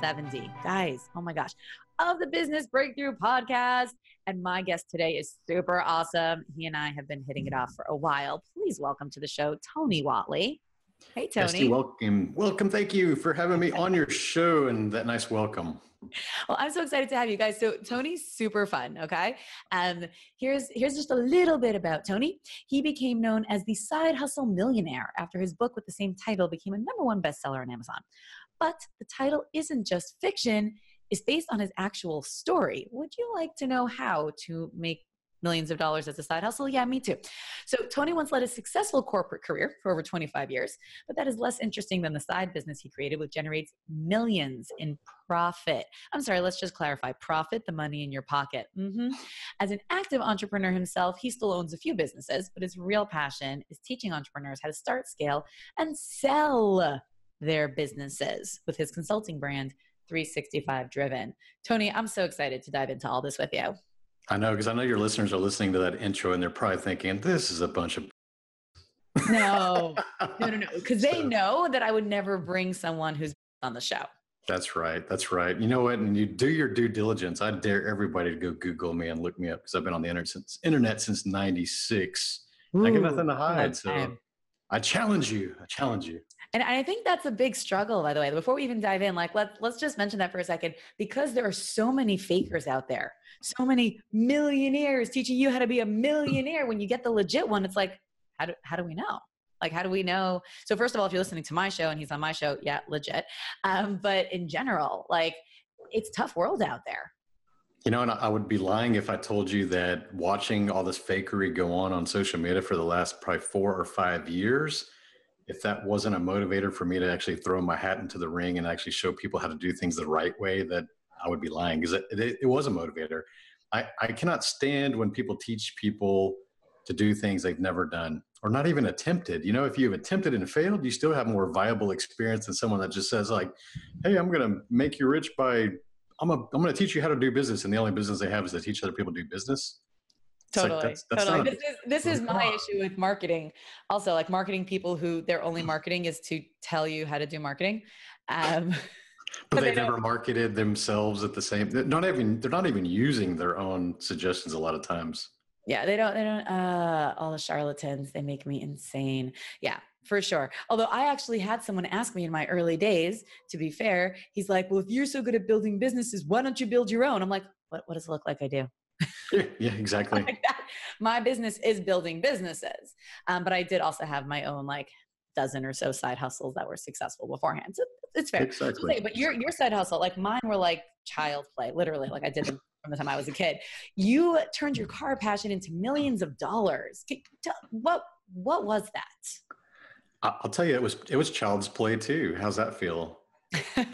70. Guys, oh my gosh, of the Business Breakthrough Podcast. And my guest today is super awesome. He and I have been hitting it off for a while. Please welcome to the show, Tony Whatley. Hey, Tony. Esty, welcome. Welcome. Thank you for having me on your show and that nice welcome. Well, I'm so excited to have you guys. So Tony's super fun. Okay. Um, here's here's just a little bit about Tony. He became known as the side hustle millionaire after his book with the same title became a number one bestseller on Amazon. But the title isn't just fiction, it's based on his actual story. Would you like to know how to make millions of dollars as a side hustle? Yeah, me too. So, Tony once led a successful corporate career for over 25 years, but that is less interesting than the side business he created, which generates millions in profit. I'm sorry, let's just clarify profit, the money in your pocket. Mm-hmm. As an active entrepreneur himself, he still owns a few businesses, but his real passion is teaching entrepreneurs how to start, scale, and sell their businesses with his consulting brand. 365 driven. Tony, I'm so excited to dive into all this with you. I know because I know your listeners are listening to that intro and they're probably thinking, this is a bunch of. no, no, no, no. Because they so, know that I would never bring someone who's on the show. That's right. That's right. You know what? And you do your due diligence. I dare everybody to go Google me and look me up because I've been on the internet since internet since '96. I got nothing to hide. So I challenge you. I challenge you. And I think that's a big struggle, by the way. Before we even dive in, like let's let's just mention that for a second, because there are so many fakers out there, so many millionaires teaching you how to be a millionaire. When you get the legit one, it's like, how do how do we know? Like, how do we know? So first of all, if you're listening to my show and he's on my show, yeah, legit. Um, but in general, like, it's tough world out there. You know, and I would be lying if I told you that watching all this fakery go on on social media for the last probably four or five years if that wasn't a motivator for me to actually throw my hat into the ring and actually show people how to do things the right way, that I would be lying because it, it, it, was a motivator. I, I cannot stand when people teach people to do things they've never done or not even attempted. You know, if you've attempted and failed, you still have more viable experience than someone that just says like, "Hey, I'm going to make you rich by I'm a, I'm going to teach you how to do business," and the only business they have is to teach other people to do business. Totally. Like that's, that's totally. This is this is my issue with marketing. Also, like marketing people who their only marketing is to tell you how to do marketing. Um, but, but they, they never marketed themselves at the same. They're not even they're not even using their own suggestions a lot of times. Yeah, they don't. They don't. Uh, all the charlatans. They make me insane. Yeah, for sure. Although I actually had someone ask me in my early days. To be fair, he's like, "Well, if you're so good at building businesses, why don't you build your own?" I'm like, "What? What does it look like I do?" yeah, exactly. like my business is building businesses, um, but I did also have my own like dozen or so side hustles that were successful beforehand. So it's fair. Exactly. Okay, but your your side hustle, like mine, were like child play, literally. Like I did them from the time I was a kid. You turned your car passion into millions of dollars. What what was that? I'll tell you, it was it was child's play too. How's that feel?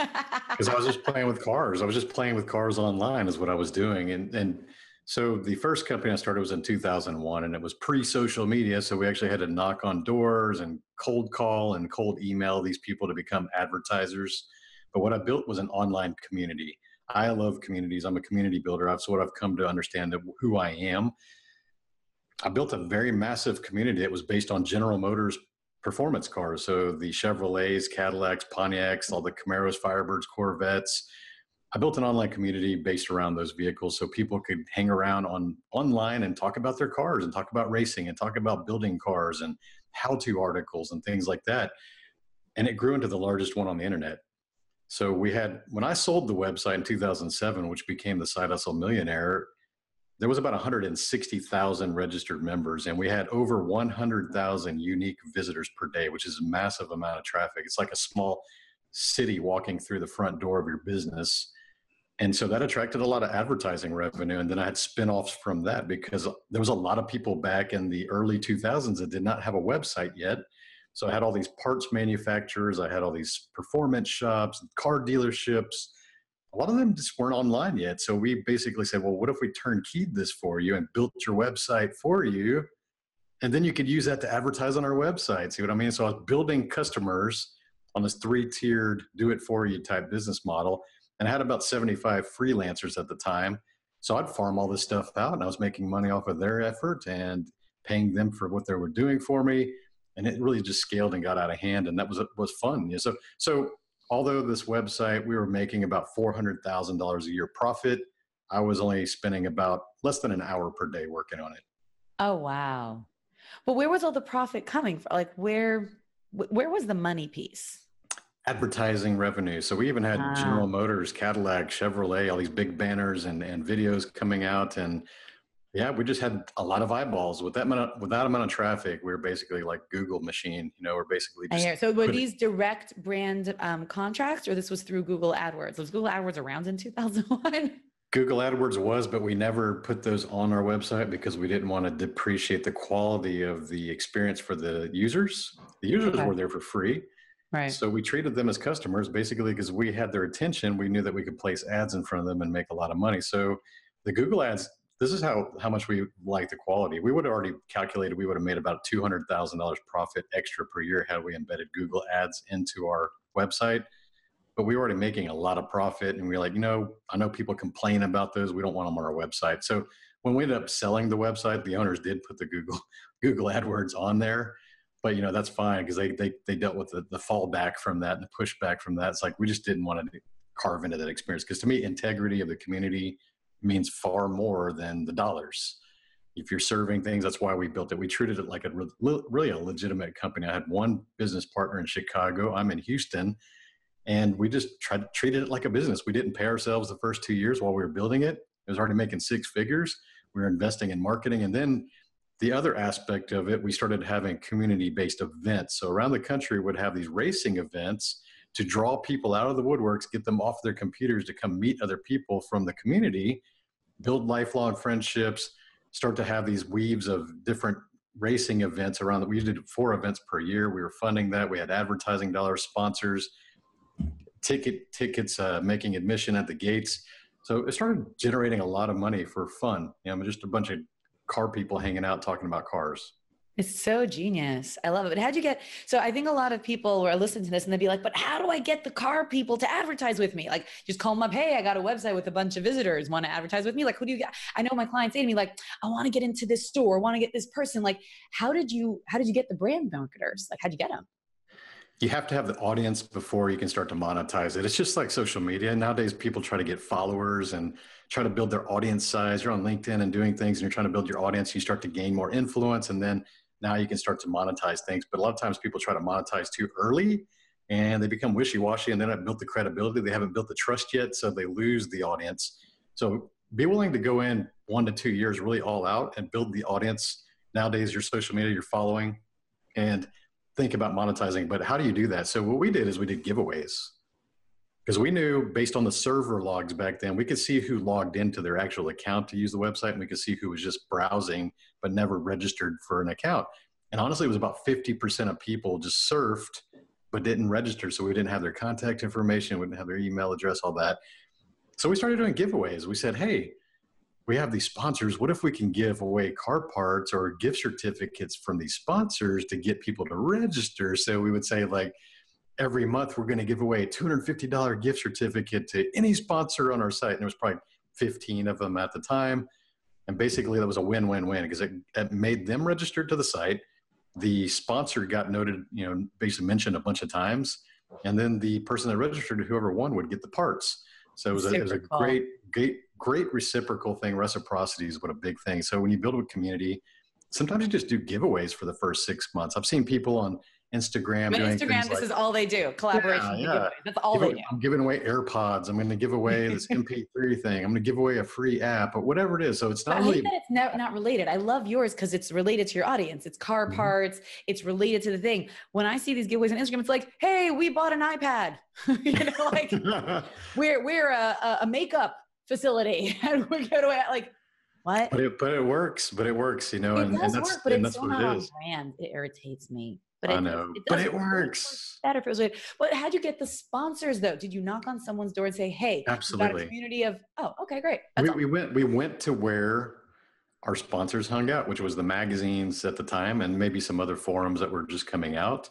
Because I was just playing with cars. I was just playing with cars online, is what I was doing, and and so the first company I started was in 2001 and it was pre-social media. So we actually had to knock on doors and cold call and cold email these people to become advertisers. But what I built was an online community. I love communities. I'm a community builder. That's what I've come to understand who I am. I built a very massive community that was based on General Motors performance cars. So the Chevrolets, Cadillacs, Pontiacs, all the Camaros, Firebirds, Corvettes, I built an online community based around those vehicles so people could hang around on online and talk about their cars and talk about racing and talk about building cars and how-to articles and things like that. And it grew into the largest one on the internet. So we had when I sold the website in 2007, which became the Side Hustle Millionaire, there was about 160,000 registered members, and we had over 100,000 unique visitors per day, which is a massive amount of traffic. It's like a small city walking through the front door of your business and so that attracted a lot of advertising revenue and then i had spin-offs from that because there was a lot of people back in the early 2000s that did not have a website yet so i had all these parts manufacturers i had all these performance shops car dealerships a lot of them just weren't online yet. So we basically said, well, what if we turnkeyed this for you and built your website for you? And then you could use that to advertise on our website. See what I mean? So I was building customers on this three tiered do it for you type business model. And I had about 75 freelancers at the time. So I'd farm all this stuff out and I was making money off of their effort and paying them for what they were doing for me. And it really just scaled and got out of hand. And that was, was fun. So, so although this website, we were making about $400,000 a year profit, I was only spending about less than an hour per day working on it. Oh, wow. But where was all the profit coming from? Like where, where was the money piece? advertising revenue. So we even had ah. General Motors, Cadillac, Chevrolet, all these big banners and, and videos coming out. And yeah, we just had a lot of eyeballs with that amount with that amount of traffic. We are basically like Google machine, you know, we're basically just. I hear. So were these direct brand um, contracts or this was through Google AdWords? Was Google AdWords around in 2001? Google AdWords was, but we never put those on our website because we didn't want to depreciate the quality of the experience for the users. The users okay. were there for free. Right. So we treated them as customers basically because we had their attention. We knew that we could place ads in front of them and make a lot of money. So the Google ads, this is how, how much we like the quality. We would have already calculated we would have made about $200,000 profit extra per year had we embedded Google ads into our website. But we were already making a lot of profit. And we are like, you know, I know people complain about those. We don't want them on our website. So when we ended up selling the website, the owners did put the Google Google AdWords on there but you know that's fine because they, they they dealt with the, the fallback from that and the pushback from that it's like we just didn't want to carve into that experience because to me integrity of the community means far more than the dollars. If you're serving things that's why we built it. We treated it like a really a legitimate company. I had one business partner in chicago. I'm in houston. And we just tried to treat it like a business. We didn't pay ourselves the first two years while we were building it. It was already making six figures. We were investing in marketing. And then the other aspect of it, we started having community based events. So around the country would have these racing events to draw people out of the woodworks, get them off their computers to come meet other people from the community, build lifelong friendships, start to have these weaves of different racing events around that. We did four events per year. We were funding that. We had advertising dollars, sponsors, ticket tickets, uh, making admission at the gates. So it started generating a lot of money for fun. You know, just a bunch of car people hanging out talking about cars. It's so genius. I love it. But how'd you get? So I think a lot of people were listening to this and they'd be like, but how do I get the car people to advertise with me? Like, just call them up. Hey, I got a website with a bunch of visitors. Want to advertise with me? Like, who do you get? I know my clients say to me, like, I want to get into this store. I want to get this person. Like, how did you, how did you get the brand marketers? Like, how'd you get them? You have to have the audience before you can start to monetize it. It's just like social media. Nowadays, people try to get followers and try to build their audience size. You're on LinkedIn and doing things and you're trying to build your audience. You start to gain more influence and then now you can start to monetize things. But a lot of times people try to monetize too early and they become wishy-washy and they haven't built the credibility. They haven't built the trust yet. So they lose the audience. So be willing to go in one to two years really all out and build the audience. Nowadays, your social media, your following, and think about monetizing. But how do you do that? So what we did is we did giveaways because we knew based on the server logs back then, we could see who logged into their actual account to use the website, and we could see who was just browsing but never registered for an account. And honestly, it was about 50% of people just surfed but didn't register. So we didn't have their contact information, we didn't have their email address, all that. So we started doing giveaways. We said, hey, we have these sponsors. What if we can give away car parts or gift certificates from these sponsors to get people to register? So we would say, like, every month we're going to give away a $250 gift certificate to any sponsor on our site. And there was probably 15 of them at the time. And basically that was a win-win-win because it, it made them register to the site. The sponsor got noted, you know, basically mentioned a bunch of times. And then the person that registered, whoever won, would get the parts. So it was, a, it was a great, great, great reciprocal thing. Reciprocity is what a big thing. So when you build a community, sometimes you just do giveaways for the first six months. I've seen people on Instagram. But Instagram, this like, is all they do. Collaboration. Yeah, yeah. That's all give, they do. I'm giving away AirPods. I'm going to give away this MP3 thing. I'm going to give away a free app, but whatever it is. So it's not but really. that it's not, not related. I love yours because it's related to your audience. It's car mm-hmm. parts. It's related to the thing. When I see these giveaways on Instagram, it's like, hey, we bought an iPad. you know, like we're we're a, a makeup facility, and we're going to like what? But it but it works. But it works. You know, it and, does and that's work, but and it's that's so what not it is. brand. It irritates me. But I it, know, it but it work works. better if it was weird. But how'd you get the sponsors though? Did you knock on someone's door and say, "Hey, we've got a community of"? Oh, okay, great. We, we went we went to where our sponsors hung out, which was the magazines at the time, and maybe some other forums that were just coming out.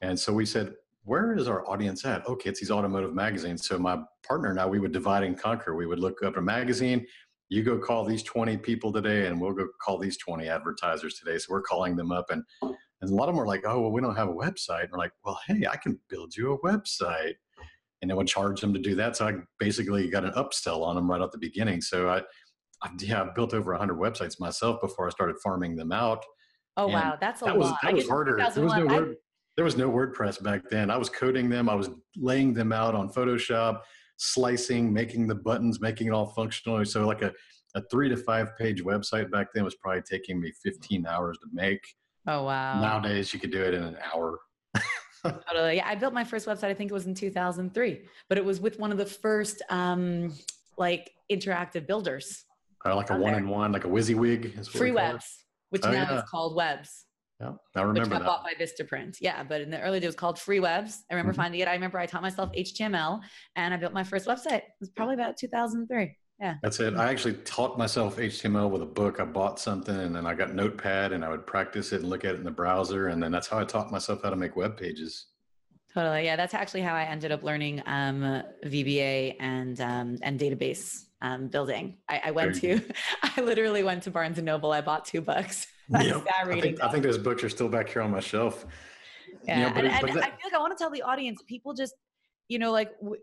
And so we said, where is our audience at? Oh, okay, it's these automotive magazines. So my partner and I, we would divide and conquer. We would look up a magazine. You go call these 20 people today, and we'll go call these 20 advertisers today. So we're calling them up, and and a lot of them are like, oh, well, we don't have a website. And we're like, well, hey, I can build you a website. And then would mm. charge them to do that. So I basically got an upsell on them right at the beginning. So I, I yeah, I built over 100 websites myself before I started farming them out. oh and wow, that's a that was lot. that I was harder. There was no 2001, I- there was no WordPress back then. I was coding them. I was laying them out on Photoshop, slicing, making the buttons, making it all functional. So like a, a three to five page website back then was probably taking me 15 hours to make. Oh wow. Nowadays you could do it in an hour. Totally. Yeah, I built my first website. I think it was in 2003, but it was with one of the first um, like interactive builders, Uh, like a On one there. in one, like a WYSIWYG. Free. Webs, which Oh, now yeah. is called Webs, Yeah, I which remember got that. bought by Vistaprint. Yeah, but in the early days, it was called Free Webs. I remember Mhm. finding it. I remember I taught myself HTML, and I built my first website. It was probably about 2003. Yeah. That's it. I actually taught myself HTML with a book. I bought something and then I got Notepad and I would practice it and look at it in the browser. And then that's how I taught myself how to make web pages. Totally. Yeah, that's actually how I ended up learning um, VBA and um, and database um, building. I, I went to, I literally went to Barnes and Noble. I bought two books. I Yep. I reading. think, I think those books are still back here on my shelf. yeah, Yeah, but and, and but that- I feel like I want to tell the audience. People just, you know, like w-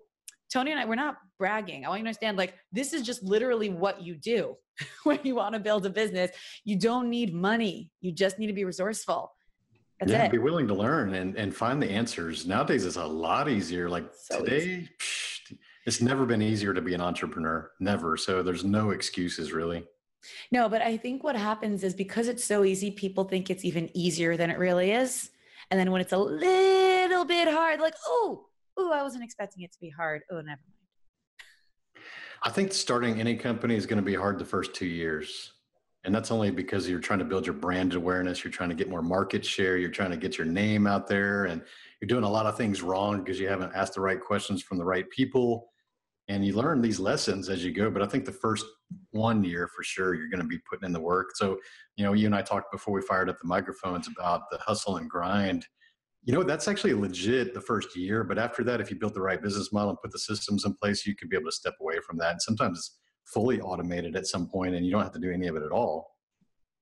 Tony and I, we're not bragging. I want you to understand, like this is just literally what you do when you want to build a business. You don't need money. You just need to be resourceful. That's yeah, it. be willing to learn and, and find the answers. Nowadays, it's a lot easier. Like So today, psh, it's never been easier to be an entrepreneur. Never. So there's no excuses really. No, but I think what happens is because it's so easy, people think it's even easier than it really is. And then when it's a little bit hard, like, oh, oh, I wasn't expecting it to be hard. Oh, never mind. I think starting any company is going to be hard the first two years. And that's only because you're trying to build your brand awareness. You're trying to get more market share. You're trying to get your name out there. And you're doing a lot of things wrong because you haven't asked the right questions from the right people. And you learn these lessons as you go. But I think the first one year for sure, you're going to be putting in the work. So, you know, you and I talked before we fired up the microphones about the hustle and grind. You know, that's actually legit the first year. But after that, if you built the right business model and put the systems in place, you could be able to step away from that. And sometimes it's fully automated at some point and you don't have to do any of it at all.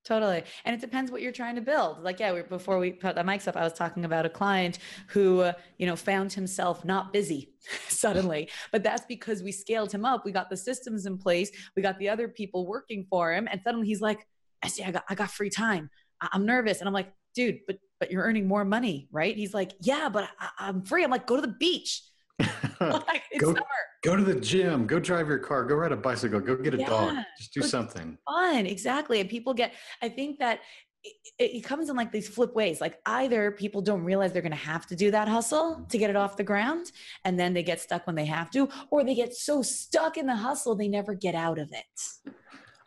Totally. And it depends what you're trying to build. Like, yeah, we, before we put the mics up, I was talking about a client who, uh, you know, found himself not busy suddenly. But that's because we scaled him up. We got the systems in place. We got the other people working for him. And suddenly he's like, I see, I got, I got free time. I- I'm nervous. And I'm like, dude, but, but you're earning more money, right? He's like, yeah, but I, I'm free. I'm like, go to the beach. like, it's Go- summer. go to the gym, go drive your car, go ride a bicycle, go get a dog. Just do something. fun exactly and people get i think that it, it comes in like these flip ways like either people don't realize they're going to have to do that hustle to get it off the ground and then they get stuck when they have to or they get so stuck in the hustle they never get out of it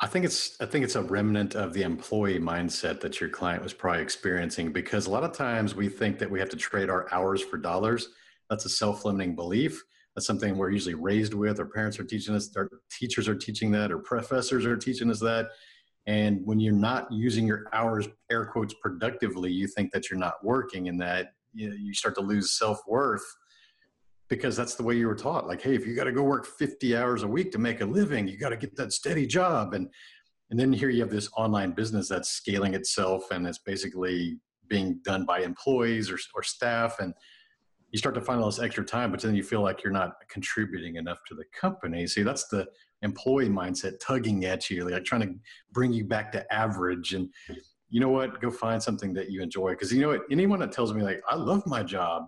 I think it's I think it's a remnant of the employee mindset that your client was probably experiencing because a lot of times we think that we have to trade our hours for dollars. That's a self-limiting belief. That's something we're usually raised with. Our parents are teaching us, our teachers are teaching that, or professors are teaching us that. And when you're not using your hours, air quotes, productively, you think that you're not working and that you, know, you start to lose self-worth because that's the way you were taught. Like, hey, if you got to go work 50 hours a week to make a living, you got to get that steady job. And and then here you have this online business that's scaling itself and it's basically being done by employees or, or staff. And you start to find all this extra time, but then you feel like you're not contributing enough to the company. See, that's the employee mindset tugging at you, like trying to bring you back to average. And you know what? Go find something that you enjoy. Because you know what? Anyone that tells me like I love my job,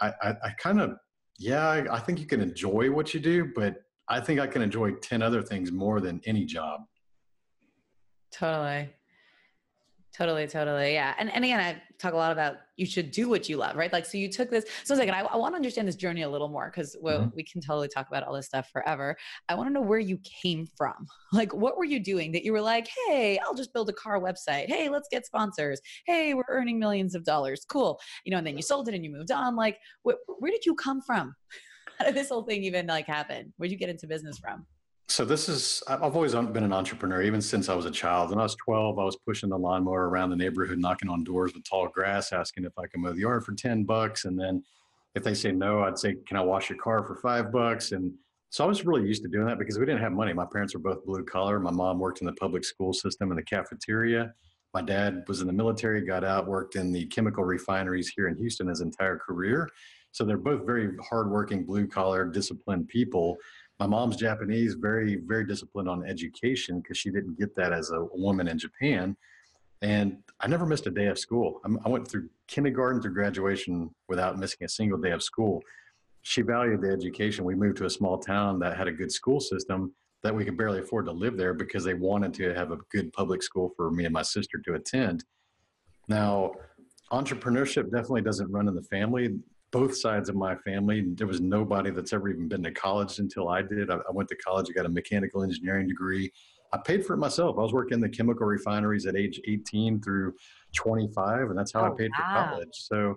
I, I, I kind of yeah, I, I think you can enjoy what you do, but I think I can enjoy ten other things more than any job. totally Totally, totally. Yeah. And, and again, I talk a lot about you should do what you love, right? Like, so you took this. So it's like, I, I want to understand this journey a little more because well, mm-hmm. we can totally talk about all this stuff forever. I want to know where you came from. Like, what were you doing that you were like, hey, I'll just build a car website. Hey, let's get sponsors. Hey, we're earning millions of dollars. Cool. You know, and then you sold it and you moved on. Like, wh- where did you come from? How did this whole thing even like happen? Where'd you get into business from? So this is I've always been an entrepreneur even since I was a child. When I was 12, I was pushing the lawnmower around the neighborhood, knocking on doors with tall grass, asking if I could mow the yard for 10 bucks. And then if they say no, I'd say, "Can I wash your car for five bucks?" And so I was really used to doing that because we didn't have money. My parents were both blue collar. My mom worked in the public school system in the cafeteria. My dad was in the military, got out, worked in the chemical refineries here in Houston his entire career. So they're both very hardworking, blue collar, disciplined people my mom's Japanese, very, very disciplined on education because she didn't get that as a woman in Japan. And I never missed a day of school. I went through kindergarten through graduation without missing a single day of school. She valued the education. We moved to a small town that had a good school system that we could barely afford to live there because they wanted to have a good public school for me and my sister to attend. Now, entrepreneurship definitely doesn't run in the family both sides of my family. There was nobody that's ever even been to college until I did. I, I, went to college, I got a mechanical engineering degree. I paid for it myself. I was working in the chemical refineries at age 18 through 25, and that's how oh, I paid wow. for college. So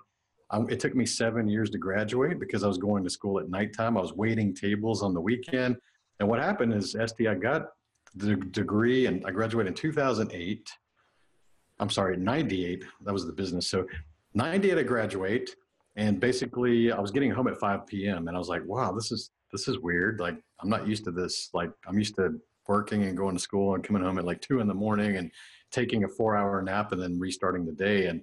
um, it took me seven years to graduate because I was going to school at nighttime. I was waiting tables on the weekend. And what happened is, Esty, I got the degree and I graduated in 2008. I'm sorry, 98. That was the business. So 98, I graduate and basically i was getting home at 5 p.m and i was like wow this is this is weird like i'm not used to this like i'm used to working and going to school and coming home at like 2 in the morning and taking a four hour nap and then restarting the day. And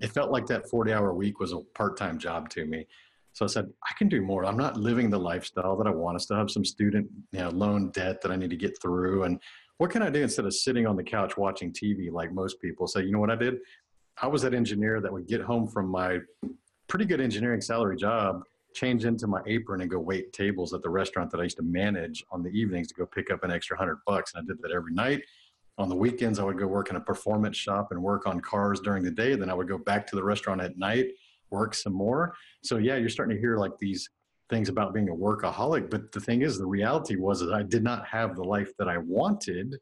it felt like that 40 hour week was a part-time job to me. So i said i can do more. I'm not living the lifestyle that i want. To still have some student you know loan debt that i need to get through. And what can i do instead of sitting on the couch watching tv like most people? So you know what i did? I was that engineer that would get home from my pretty good engineering salary job, change into my apron and go wait tables at the restaurant that I used to manage on the evenings to go pick up an extra hundred bucks. And I did that every night. On the weekends, I would go work in a performance shop and work on cars during the day. Then I would go back to the restaurant at night, work some more. So yeah, you're starting to hear like these things about being a workaholic. But the thing is, the reality was that I did not have the life that I wanted.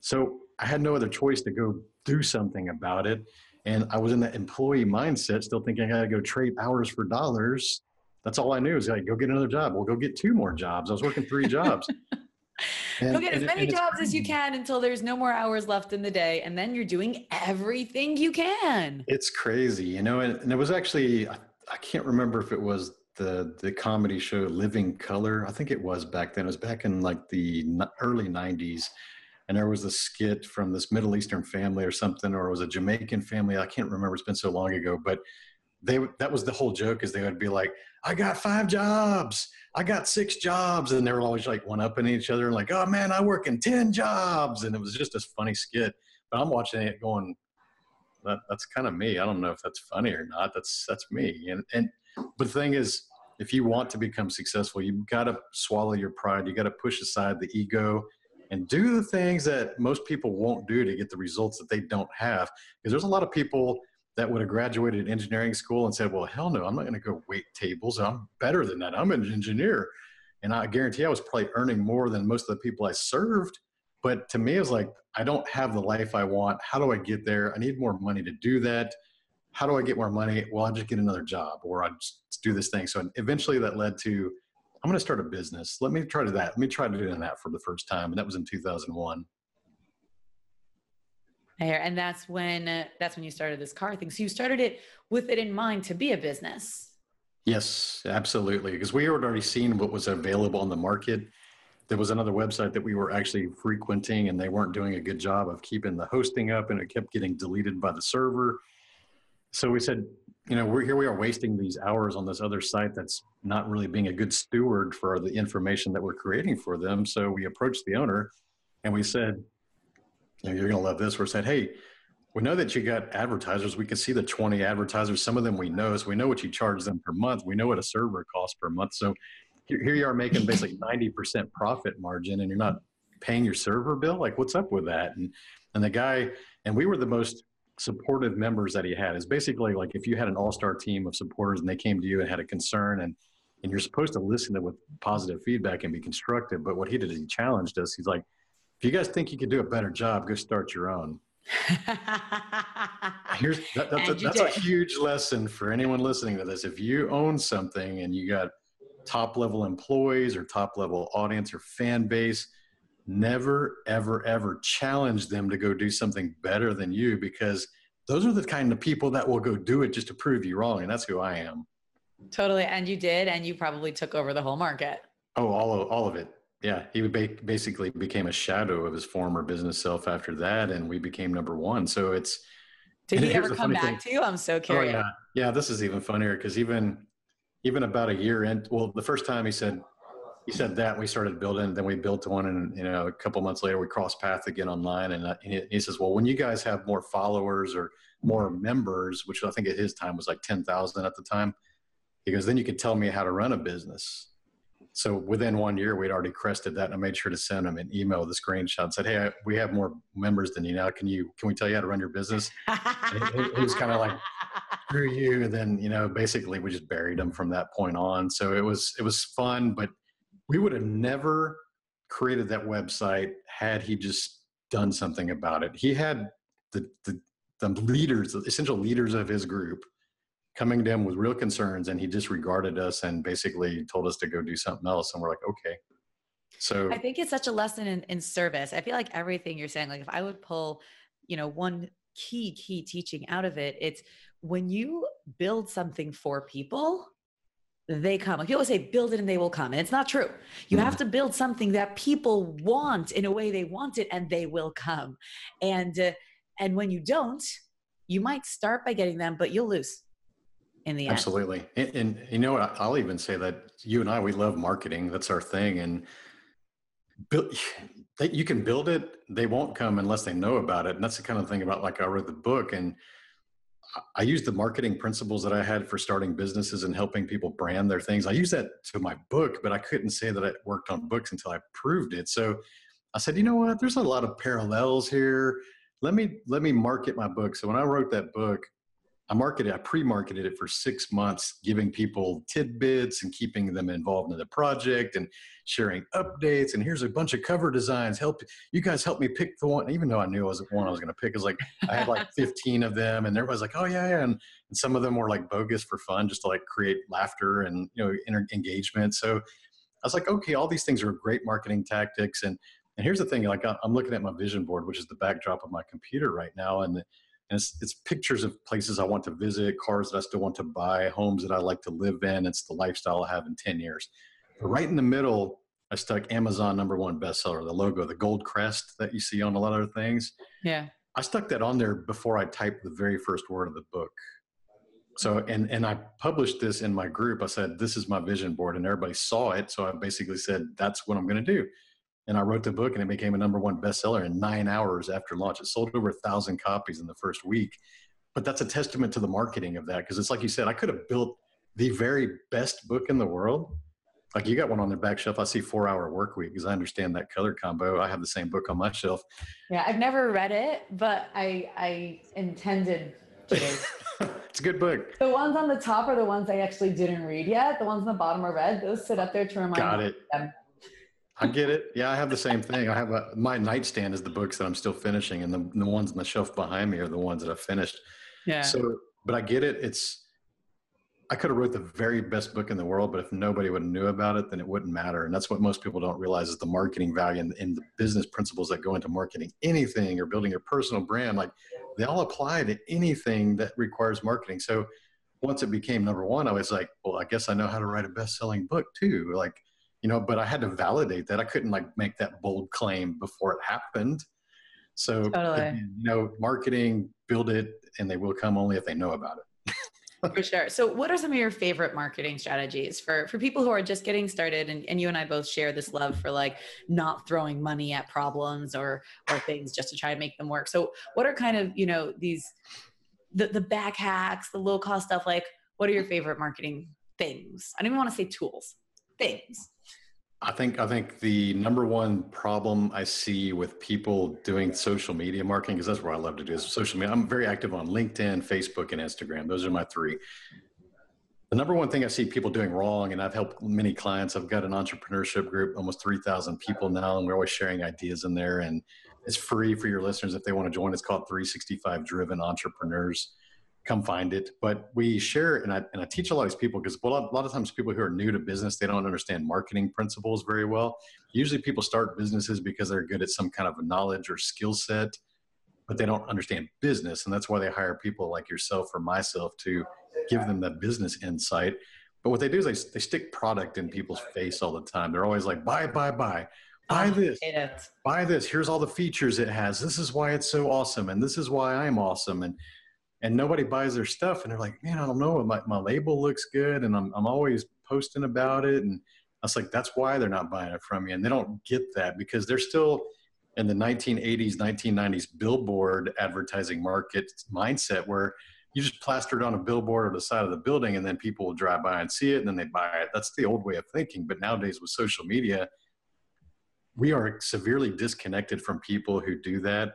So I had no other choice to go do something about it. And I was in that employee mindset, still thinking I had to go trade hours for dollars. That's all I knew is like, go get another job. Well, go get two more jobs. I was working three jobs. And, go get as many jobs as you can until there's no more hours left in the day. And then you're doing everything you can. It's crazy, you know, and, and it was actually, I, I can't remember if it was the the comedy show Living Color. I think it was back then. It was back in like the early 90s and there was a skit from this Middle Eastern family or something, or it was a Jamaican family. I can't remember. It's been so long ago, but they that was the whole joke is they would be like, "I got five jobs, I got six jobs," and they were always like one upping each other and like, "Oh man, I work in ten jobs," and it was just a funny skit. But I'm watching it going, that, "That's kind of me." I don't know if that's funny or not. That's that's me. And and but the thing is, if you want to become successful, you've got to swallow your pride. You got to push aside the ego and do the things that most people won't do to get the results that they don't have. Because there's a lot of people that would have graduated engineering school and said, well, hell no, I'm not going to go wait tables. I'm better than that. I'm an engineer. And I guarantee I was probably earning more than most of the people I served. But to me, it was like, I don't have the life I want. How do I get there? I need more money to do that. How do I get more money? Well, I just get another job or I just do this thing. So eventually that led to I'm going to start a business. Let me try to that. Let me try to do that for the first time. And that was in 2001. And that's when, uh, that's when you started this car thing. So you started it with it in mind to be a business. Yes, absolutely. Because we had already seen what was available on the market. There was another website that we were actually frequenting and they weren't doing a good job of keeping the hosting up and it kept getting deleted by the server. So we said, you know, we're here we are wasting these hours on this other site that's not really being a good steward for the information that we're creating for them. So we approached the owner and we said, you know, you're going to love this. We said, hey, we know that you got advertisers. We can see the 20 advertisers. Some of them we know. So we know what you charge them per month. We know what a server costs per month. So here you are making basically 90% profit margin and you're not paying your server bill. Like, what's up with that? And, and the guy And we were the most supportive members that he had. Is basically like if you had an all-star team of supporters and they came to you and had a concern and and you're supposed to listen to with positive feedback and be constructive. But what he did is he challenged us. He's like, if you guys think you could do a better job, go start your own. Here's that, that's, a, that's a huge lesson for anyone listening to this. If you own something and you got top level employees or top level audience or fan base, never, ever, ever challenge them to go do something better than you because those are the kind of people that will go do it just to prove you wrong. And that's who I am. Totally. And you did. And you probably took over the whole market. Oh, all of, all of it. Yeah. He basically became a shadow of his former business self after that. And we became number one. So it's. Did he ever come back thing. to you? I'm so curious. Oh, yeah. Yeah. This is even funnier because even, even about a year in, well, the first time he said, he said that we started building then we built one and you know a couple months later we crossed paths again online and, uh, he, he, says well when you guys have more followers or more members which i think at his time was like 10000 at the time he goes then you could tell me how to run a business. So within one year we'd already crested that and i made sure to send him an email with a screenshot and said hey I, we have more members than you now. Can you can we tell you how to run your business? He, he was kind of like screw you. And then you know basically we just buried him from that point on. So it was it was fun but we would have never created that website had he just done something about it. He had the, the, the leaders, the essential leaders of his group coming to him with real concerns and he disregarded us and basically told us to go do something else. And we're like, okay. So I think it's such a lesson in, in service. I feel like everything you're saying, like if I would pull, you know, one key, key teaching out of it, it's when you build something for people, they come. Like people say, build it and they will come. And it's not true. You have mm-hmm. to build something that people want in a way they want it and they will come. And, uh, and when you don't, you might start by getting them, but you'll lose in the end. Absolutely. And, and you know what? I'll even say that you and I, we love marketing. That's our thing. And build, you can build it. They won't come unless they know about it. And that's the kind of thing about like I wrote the book and I use the marketing principles that I had for starting businesses and helping people brand their things. I use that to my book, but I couldn't say that it worked on books until I proved it. So I said, you know what? There's a lot of parallels here. Let me let me market my book. So when I wrote that book, I marketed, I pre-marketed it for six months, giving people tidbits and keeping them involved in the project and sharing updates. And here's a bunch of cover designs. Help you guys help me pick the one, even though I knew it was the one I was going to pick. Is like I had like 15 of them, and everybody's like, "Oh yeah, yeah," and, and some of them were like bogus for fun, just to like create laughter and you know inter- engagement. So I was like, okay, all these things are great marketing tactics. And and here's the thing, like I'm looking at my vision board, which is the backdrop of my computer right now, and and it's, it's pictures of places I want to visit, cars that I still want to buy, homes that I like to live in. It's the lifestyle I have in 10 years. But right in the middle, I stuck Amazon number one bestseller, the logo, the gold crest that you see on a lot of things. Yeah. I stuck that on there before I typed the very first word of the book. So, and, and I published this in my group. I said, this is my vision board and everybody saw it. So I basically said, that's what I'm going to do and I wrote the book and it became a number one bestseller in nine hours after launch. It sold over a thousand copies in the first week. But that's a testament to the marketing of that because it's like you said, I could have built the very best book in the world. Like you got one on the back shelf. I see Four Hour Work Week because I understand that color combo. I have the same book on my shelf. Yeah, I've never read it, but I I intended to. it's a good book. The ones on the top are the ones I actually didn't read yet. The ones on the bottom are read. Those sit up there to remind got it. Them. I get it. Yeah, I have the same thing. I have a my nightstand is the books that I'm still finishing, and the the ones on the shelf behind me are the ones that I've finished. Yeah. So, but I get it. It's I could have wrote the very best book in the world, but if nobody would have knew about it, then it wouldn't matter. And that's what most people don't realize is the marketing value and, and the business principles that go into marketing anything or building your personal brand. Like they all apply to anything that requires marketing. So once it became number one, I was like, well, I guess I know how to write a best-selling book too. Like you know but i had to validate that. I couldn't like make that bold claim before it happened. So totally. you know marketing build it and they will come only if they know about it. For sure. So what are some of your favorite marketing strategies for for people who are just getting started and, and you and i both share this love for like not throwing money at problems or or things just to try and make them work? So what are kind of you know these the, the back hacks the low cost stuff like what are your favorite marketing things? I don't even want to say tools things I think I think the number one problem I see with people doing social media marketing because that's what I love to do is social media. I'm very active on LinkedIn, Facebook, and Instagram. Those are my three. The number one thing I see people doing wrong, and I've helped many clients. I've got an entrepreneurship group, almost three thousand people now, and we're always sharing ideas in there. And it's free for your listeners if they want to join. It's called 365 Driven Entrepreneurs come find it. But we share, and I, and I teach a lot of these people because a lot, a lot of times people who are new to business, they don't understand marketing principles very well. Usually people start businesses because they're good at some kind of a knowledge or skill set, but they don't understand business. And that's why they hire people like yourself or myself to give them that business insight. But what they do is they, they stick product in people's face all the time. They're always like, buy, buy, buy. Buy ah, this. Buy this. Here's all the features it has. This is why it's so awesome. And this is why I'm awesome. And and nobody buys their stuff and they're like man i don't know my, my label looks good and I'm, I'm always posting about it and i was like that's why they're not buying it from you and they don't get that because they're still in the 1980s 1990s billboard advertising market mindset where you just plaster it on a billboard or the side of the building and then people will drive by and see it and then they buy it. That's the old way of thinking but nowadays with social media we are severely disconnected from people who do that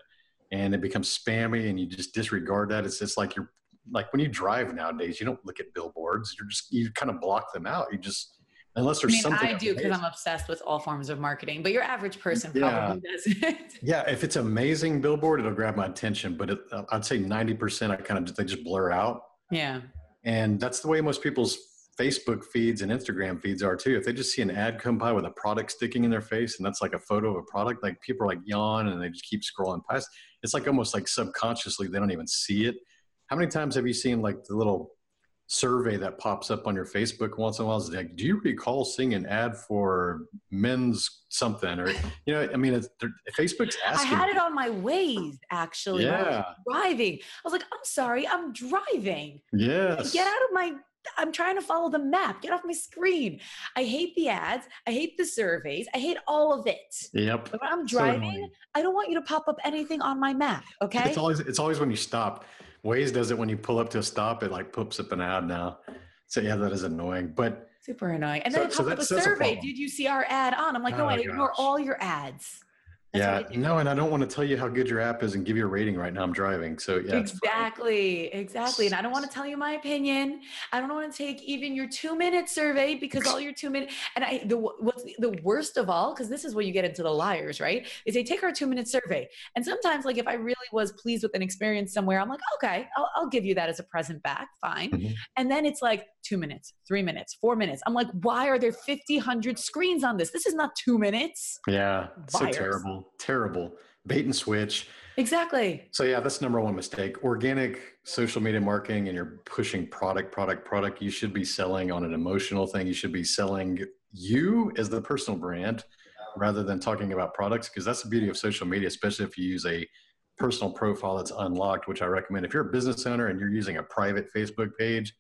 and it becomes spammy and you just disregard that. It's just like you're like when you drive nowadays, you don't look at billboards. You're just you kind of block them out. You just unless there's I mean, something. I do because I'm obsessed with all forms of marketing, but your average person probably yeah. doesn't. yeah, if it's amazing billboard, it'll grab my attention. But it, uh, I'd say 90% I kind of they just blur out. Yeah. And that's the way most people's Facebook feeds and Instagram feeds are too. If they just see an ad come by with a product sticking in their face and that's like a photo of a product, like people are like yawn and they just keep scrolling past. It's like almost like subconsciously they don't even see it. How many times have you seen like the little survey that pops up on your Facebook once in a while? Is like, do you recall seeing an ad for men's something or you know? I mean, it's, Facebook's asking. I had it on my Waze actually. Yeah. driving. I was like, I'm sorry, I'm driving. Yes. Get out of my I'm trying to follow the map. Get off my screen. I hate the ads. I hate the surveys. I hate all of it. Yep. But when I'm driving, so I don't want you to pop up anything on my map. Okay. It's always it's always when you stop. Waze does it when you pull up to a stop. It like pops up an ad now. So yeah, that is annoying. But super annoying. And then so, it pops so up a survey. A Did you see our ad on? I'm like, no, oh, I ignore all your ads. That's yeah, no, and I don't want to tell you how good your app is and give you a rating right now. I'm driving, so yeah. Exactly, exactly. And I don't want to tell you my opinion. I don't want to take even your two minute survey because all your two minute and I the what's the worst of all because this is where you get into the liars, right? Is they take our two minute survey, and sometimes like if I really was pleased with an experience somewhere, I'm like, okay, I'll, I'll give you that as a present back, fine. Mm-hmm. And then it's like two minutes, three minutes, four minutes. I'm like, why are there 50, 100 screens on this? This is not two minutes. Yeah, so terrible terrible bait and switch. Exactly. So yeah that's number one mistake. Organic social media marketing and you're pushing product product product you should be selling on an emotional thing. You should be selling you as the personal brand rather than talking about products because that's the beauty of social media especially if you use a personal profile that's unlocked which i recommend. If you're a business owner and you're using a private facebook page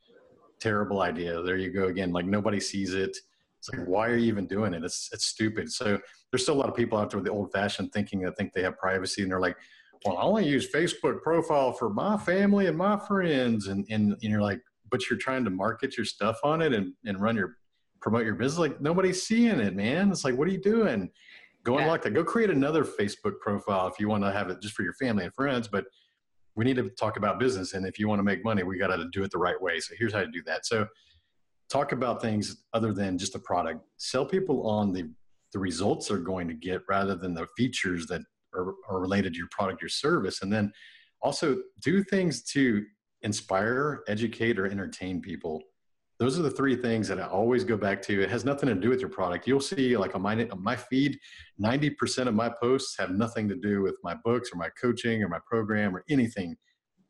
terrible idea. There you go again. Like nobody sees it it's like, why are you even doing it? It's it's stupid. So there's still a lot of people out there with the old fashioned thinking that think they have privacy and they're like, well, I only use Facebook profile for my family and my friends. And, and, and you're like, but you're trying to market your stuff on it and, and run your, promote your business. Like nobody's seeing it, man. It's like, what are you doing? Go yeah. unlock that. Go create another Facebook profile if you want to have it just for your family and friends. But we need to talk about business. And if you want to make money, we got to do it the right way. So here's how to do that. So talk about things other than just a product. Sell people on the the results they're going to get rather than the features that are, are related to your product or service. And then also do things to inspire, educate, or entertain people. Those are the three things that I always go back to. It has nothing to do with your product. You'll see, like on my on my feed, ninety percent of my posts have nothing to do with my books or my coaching or my program or anything.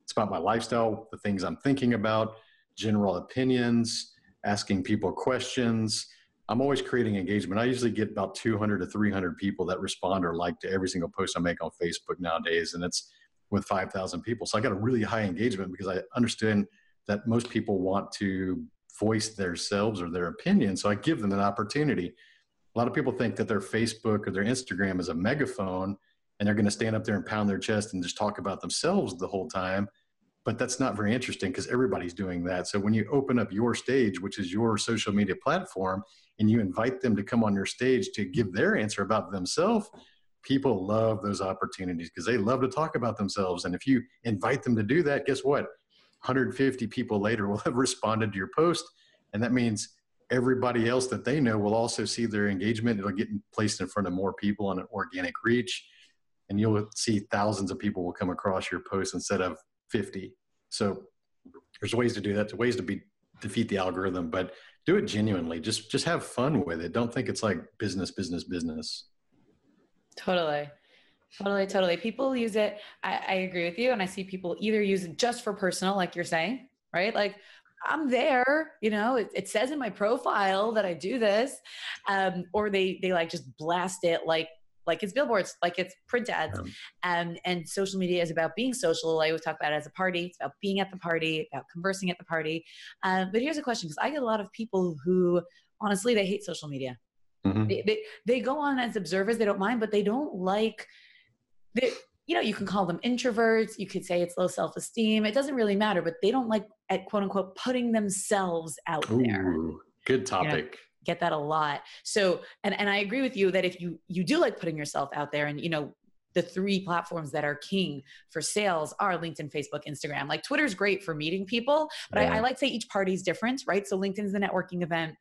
It's about my lifestyle, the things I'm thinking about, general opinions, asking people questions. I'm always creating engagement. I usually get about 200 to 300 people that respond or like to every single post I make on Facebook nowadays, and it's with 5,000 people. So I got a really high engagement because I understand that most people want to voice themselves or their opinion. So I give them an opportunity. A lot of people think that their Facebook or their Instagram is a megaphone and they're going to stand up there and pound their chest and just talk about themselves the whole time but that's not very interesting because everybody's doing that. So when you open up your stage, which is your social media platform, and you invite them to come on your stage to give their answer about themselves, people love those opportunities because they love to talk about themselves. And if you invite them to do that, guess what? 150 people later will have responded to your post. And that means everybody else that they know will also see their engagement. It'll get placed in front of more people on an organic reach. And you'll see thousands of people will come across your post instead of 50. So there's ways to do that. There's ways to be defeat the algorithm, but do it genuinely. Just just have fun with it. Don't think it's like business, business, business. Totally. Totally, totally. People use it. I, I agree with you. And I see people either use it just for personal, like you're saying, right? Like I'm there, you know, it, it, says in my profile that I do this. Um, or they they like just blast it like like it's billboards, like it's print ads. Um, and and social media is about being social. I always talk about it as a party. It's about being at the party, about conversing at the party. Um, but here's a question, because I get a lot of people who honestly they hate social media. Mm-hmm. They, they, they go on as observers, they don't mind, but they don't like they, you know, you can call them introverts, you could say it's low self esteem. It doesn't really matter, but they don't like at quote unquote putting themselves out Ooh, there. Good topic. You know, get that a lot. So, and, and I agree with you that if you, you do like putting yourself out there and, you know, the three platforms that are king for sales are LinkedIn, Facebook, Instagram. Like Twitter's great for meeting people, but yeah. I, I like to say each party is different, right? So LinkedIn's the networking event.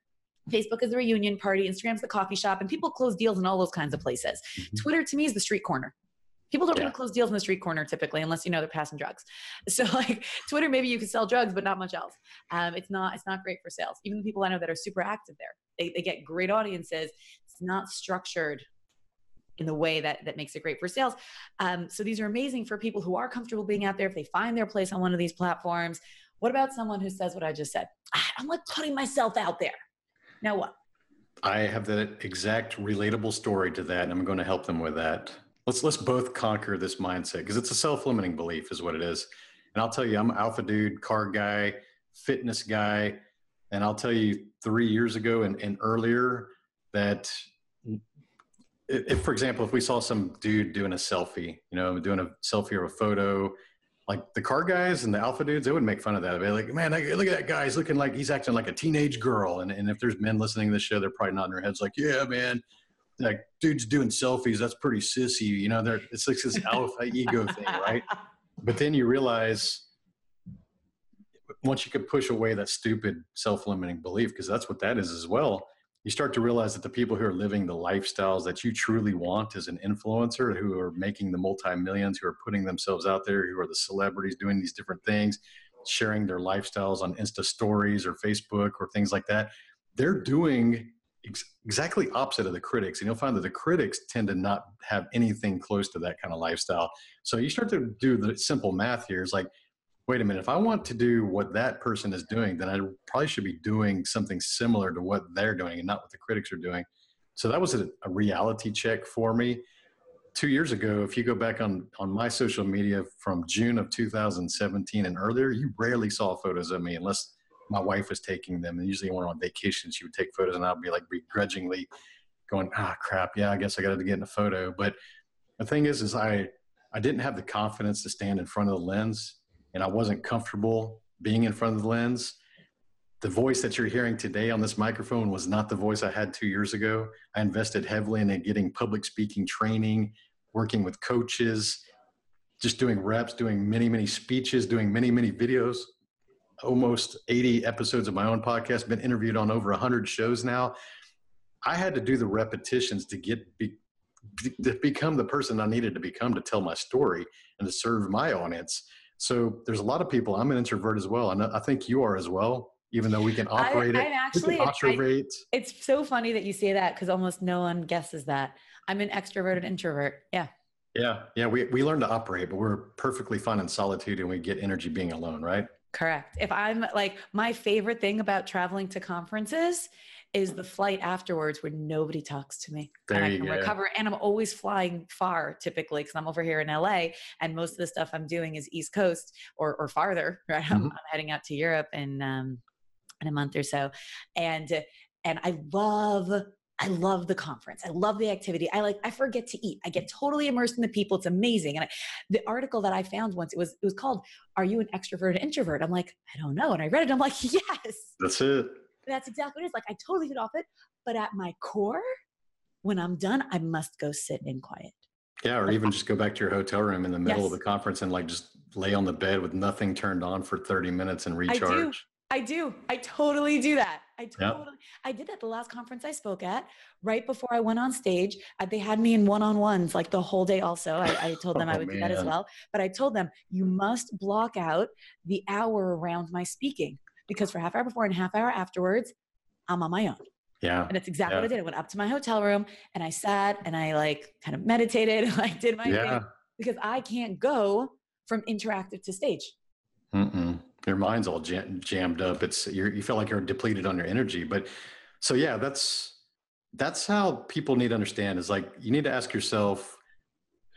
Facebook is the reunion party, Instagram's the coffee shop, and people close deals in all those kinds of places. Mm-hmm. Twitter to me is the street corner. People don't yeah. want to close deals in the street corner typically, unless you know they're passing drugs. So like Twitter, maybe you can sell drugs, but not much else. Um, it's not it's not great for sales. Even the people I know that are super active there, they, they get great audiences. It's not structured in the way that that makes it great for sales. Um, so these are amazing for people who are comfortable being out there. If they find their place on one of these platforms, what about someone who says what I just said? I'm like putting myself out there. Now what? I have that exact relatable story to that, and I'm going to help them with that let's let's both conquer this mindset because it's a self-limiting belief is what it is. And i'll tell you i'm alpha dude car guy fitness guy. And i'll tell you three years ago and, and earlier that if for example if we saw some dude doing a selfie you know doing a selfie or a photo like the car guys and the alpha dudes they would make fun of that. They'd be like man look at that guy. He's looking like he's acting like a teenage girl. And, and if there's men listening to this show they're probably nodding their heads like yeah man like dudes doing selfies that's pretty sissy you know there it's like this alpha ego thing right? But then you realize once you could push away that stupid self-limiting belief because that's what that is as well you start to realize that the people who are living the lifestyles that you truly want as an influencer who are making the multi-millions who are putting themselves out there who are the celebrities doing these different things sharing their lifestyles on insta stories or facebook or things like that they're doing ex- exactly opposite of the critics. And you'll find that the critics tend to not have anything close to that kind of lifestyle. So you start to do the simple math here. It's like, wait a minute, if I want to do what that person is doing, then I probably should be doing something similar to what they're doing and not what the critics are doing. So that was a, a reality check for me. Two years ago, if you go back on, on my social media from June of 2017 and earlier, you rarely saw photos of me unless my wife was taking them. And usually when we're on vacation, she would take photos and I'd be like begrudgingly going, ah, crap. Yeah, I guess I got to get in a photo. But the thing is, is I, I didn't have the confidence to stand in front of the lens and I wasn't comfortable being in front of the lens. The voice that you're hearing today on this microphone was not the voice I had two years ago. I invested heavily in getting public speaking training, working with coaches, just doing reps, doing many, many speeches, doing many, many videos almost 80 episodes of my own podcast, been interviewed on over 100 shows now. I had to do the repetitions to get be, to become the person I needed to become to tell my story and to serve my audience. So there's a lot of people. I'm an introvert as well, and I think you are as well. Even though we can operate I, it, actually, I, it's so funny that you say that because almost no one guesses that. I'm an extroverted introvert. Yeah. Yeah, yeah. We we learn to operate, but we're perfectly fine in solitude, and we get energy being alone, right? Correct. If I'm like, my favorite thing about traveling to conferences is the flight afterwards where nobody talks to me there and I can go. recover. And I'm always flying far typically because I'm over here in LA and most of the stuff I'm doing is East Coast or, or farther, right? Mm-hmm. I'm, I'm, heading out to Europe in, um, in a month or so. And, and I love I love the conference. I love the activity. I like, I forget to eat. I get totally immersed in the people. It's amazing. And I, the article that I found once, it was, it was called, Are You an Extrovert or Introvert? I'm like, I don't know. And I read it. I'm like, yes. That's it. That's exactly what it is. Like, I totally get off it. But at my core, when I'm done, I must go sit in quiet. Yeah, or even just go back to your hotel room in the middle yes. of the conference and like just lay on the bed with nothing turned on for 30 minutes and recharge. I do. I do. I totally do that. I totally. Yep. I did that the last conference I spoke at. Right before I went on stage, uh, they had me in one-on-ones like the whole day. Also, I, I told them oh, I would man. do that as well. But I told them you must block out the hour around my speaking because for half hour before and half hour afterwards, I'm on my own. Yeah. And it's exactly yeah. what I did. I went up to my hotel room and I sat and I like kind of meditated. I did my yeah. thing because I can't go from interactive to stage. Mm-mm. Your mind's all jam- jammed up. It's you feel like you're depleted on your energy. But so yeah, that's that's how people need to understand is like you need to ask yourself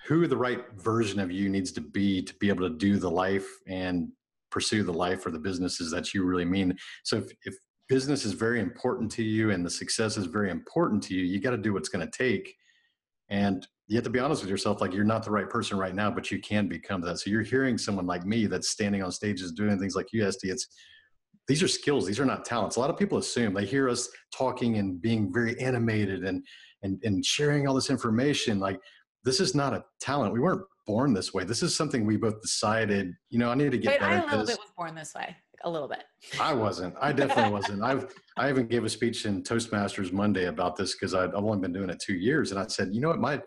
who the right version of you needs to be to be able to do the life and pursue the life or the businesses that you really mean. So if, if business is very important to you and the success is very important to you, you got to do what's going to take. And you have to be honest with yourself like you're not the right person right now but you can become that. So you're hearing someone like me that's standing on stages doing things like usd it's these are skills these are not talents. A lot of people assume they hear us talking and being very animated and and, and sharing all this information like this is not a talent. We weren't born this way. This is something we both decided you know i need to get Wait, better i a little bit was born this way a little bit. I wasn't. I definitely wasn't. I've i even gave a speech in toastmasters monday about this because i've only been doing it two years and i said you know what? My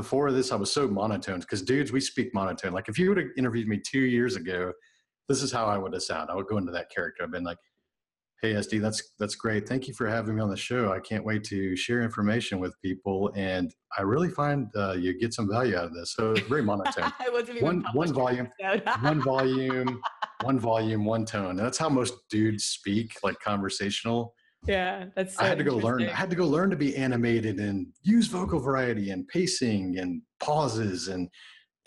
before this, I was so monotone because dudes, we speak monotone. Like if you would have interviewed me two years ago, this is how I would have sounded. I would go into that character. I've been like, "Hey, Esty, that's that's great. Thank you for having me on the show. I can't wait to share information with people, and I really find uh, you get some value out of this." So it's very monotone. one one volume, one volume, one volume, one tone. And that's how most dudes speak, like conversational. Yeah, that's. So I had to go learn. I had to go learn to be animated and use vocal variety and pacing and pauses and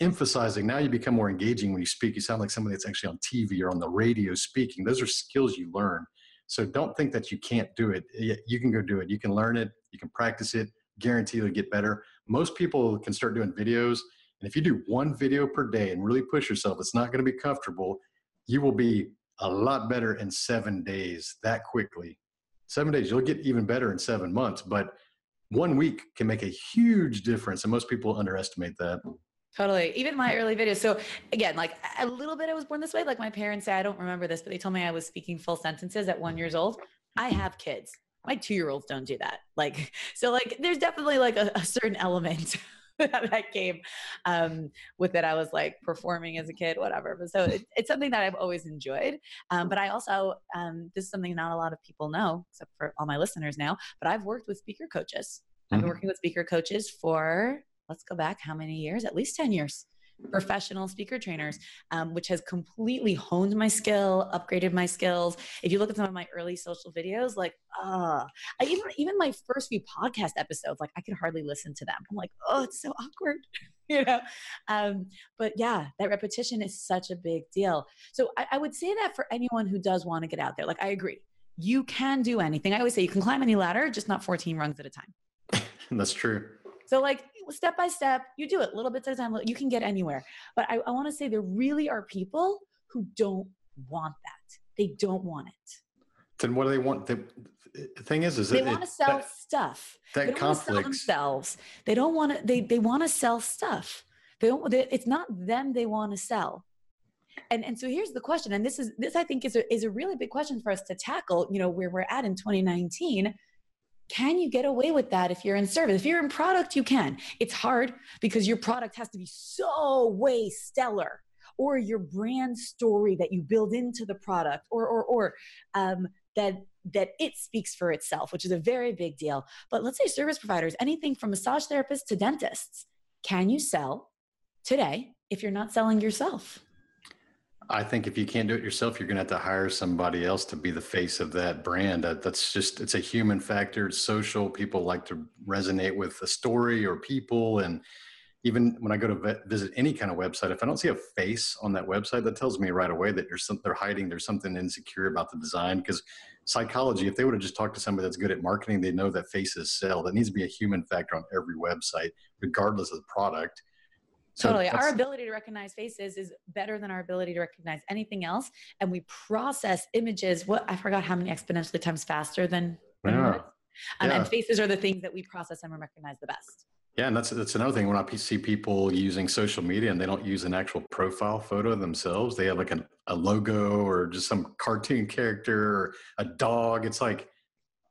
emphasizing. Now you become more engaging when you speak. You sound like somebody that's actually on TV or on the radio speaking. Those are skills you learn. So don't think that you can't do it. You can go do it. You can learn it. You can practice it. Guarantee you'll get better. Most people can start doing videos, and if you do one video per day and really push yourself, it's not going to be comfortable. You will be a lot better in seven days that quickly seven days you'll get even better in seven months but one week can make a huge difference and most people underestimate that Totally. Even my early videos. So again, like a little bit I was born this way. Like my parents say, I don't remember this, but they told me I was speaking full sentences at one years old. I have kids. My two year olds don't do that. Like, so like there's definitely like a, a certain element that came um, with it. I was like performing as a kid, whatever. But so it, it's something that I've always enjoyed. Um, but I also, um, this is something not a lot of people know, except for all my listeners now, but I've worked with speaker coaches. I've been mm-hmm. working with speaker coaches for, let's go back, how many years? At least 10 years professional speaker trainers, um, which has completely honed my skill, upgraded my skills. If you look at some of my early social videos, like, uh, I even even my first few podcast episodes, like I could hardly listen to them. I'm like, oh, it's so awkward, you know. Um, but yeah, that repetition is such a big deal. So I, I would say that for anyone who does want to get out there, like I agree, you can do anything. I always say you can climb any ladder, just not 14 rungs at a time. That's true. So like step by step, you do it little bits at a time. You can get anywhere. But I, I want to say there really are people who don't want that. They don't want it. Then what do they want? The, the thing is, is they want to sell that, stuff. That they don't sell themselves. They don't want to. They they want to sell stuff. They don't. They, it's not them. They want to sell. And and so here's the question. And this is this I think is a is a really big question for us to tackle. You know where we're at in 2019 can you get away with that if you're in service? If you're in product, you can. It's hard because your product has to be so way stellar, or your brand story that you build into the product, or or or um, that that it speaks for itself, which is a very big deal. But let's say service providers, anything from massage therapists to dentists, can you sell today if you're not selling yourself? I think if you can't do it yourself, you're going to have to hire somebody else to be the face of that brand. That's just, it's a human factor. It's social. People like to resonate with a story or people. And even when I go to visit any kind of website, if I don't see a face on that website, that tells me right away that some, they're hiding, there's something insecure about the design. Because psychology, if they would have just talked to somebody that's good at marketing, they know that faces sell. That needs to be a human factor on every website, regardless of the product. So totally. Our ability to recognize faces is better than our ability to recognize anything else. And we process images, what I forgot how many exponentially times faster than, than yeah. Um, yeah. And faces are the things that we process and we recognize the best. Yeah, and that's that's another thing when I see people using social media and they don't use an actual profile photo themselves. They have like an, a logo or just some cartoon character or a dog. It's like,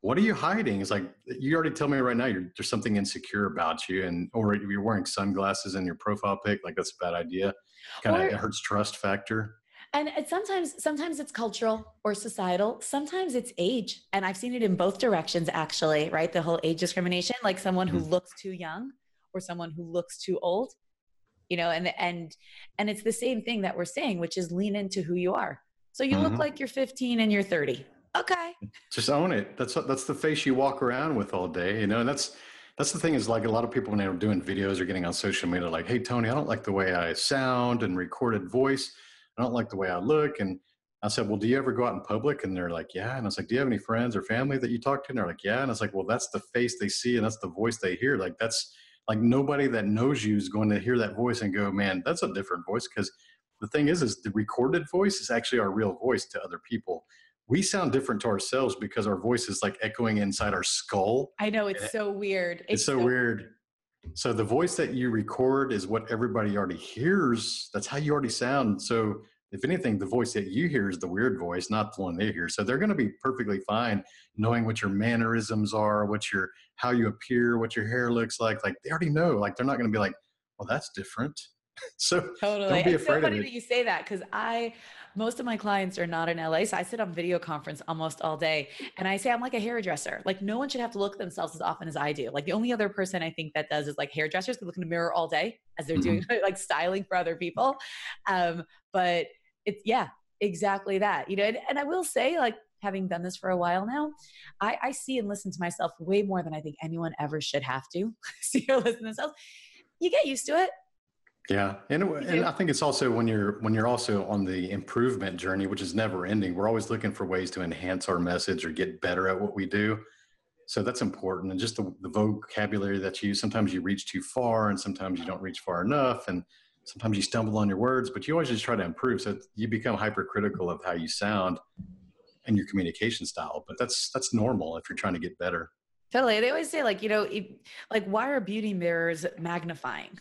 what are you hiding? It's like you already tell me right now there's something insecure about you, and or you're wearing sunglasses in your profile pic. Like that's a bad idea. Kind of it hurts trust factor and sometimes sometimes it's cultural or societal sometimes it's age and i've seen it in both directions actually right the whole age discrimination like someone who mm-hmm. looks too young or someone who looks too old you know and and and it's the same thing that we're saying which is lean into who you are so you mm-hmm. look like you're 15 and you're 30 okay just own it that's that's the face you walk around with all day you know and that's that's the thing is like a lot of people when they're doing videos or getting on social media like hey tony i don't like the way i sound and recorded voice I don't like the way I look. And I said, Well, do you ever go out in public? And they're like, Yeah. And I was like, Do you have any friends or family that you talk to? And they're like, Yeah. And I was like, Well, that's the face they see and that's the voice they hear. Like, that's like nobody that knows you is going to hear that voice and go, Man, that's a different voice. Because the thing is, is the recorded voice is actually our real voice to other people. We sound different to ourselves because our voice is like echoing inside our skull. I know it's eh, so weird. It's, it's so, so weird. So the voice that you record is what everybody already hears. That's how you already sound. So if anything, the voice that you hear is the weird voice, not the one they hear. So they're going to be perfectly fine knowing what your mannerisms are, what your how you appear, what your hair looks like. Like they already know. Like they're not going to be like, "Well, that's different." so totally. Don't be it's afraid so funny that you say that because I most of my clients are not in LA. So I sit on video conference almost all day. And I say I'm like a hairdresser. Like no one should have to look at themselves as often as I do. Like the only other person I think that does is like hairdressers can look in the mirror all day as they're mm-hmm. doing like styling for other people. Um, but it's yeah, exactly that. You know, and, and I will say, like, having done this for a while now, I, I see and listen to myself way more than I think anyone ever should have to see or listen to themselves. You get used to it. Yeah, and, and I think it's also when you're when you're also on the improvement journey, which is never ending. We're always looking for ways to enhance our message or get better at what we do. So that's important, and just the, the vocabulary that you use. Sometimes you reach too far, and sometimes you don't reach far enough, and sometimes you stumble on your words, but you always just try to improve. So you become hypercritical of how you sound and your communication style. But that's that's normal if you're trying to get better. Totally. They always say like you know, like why are beauty mirrors magnifying?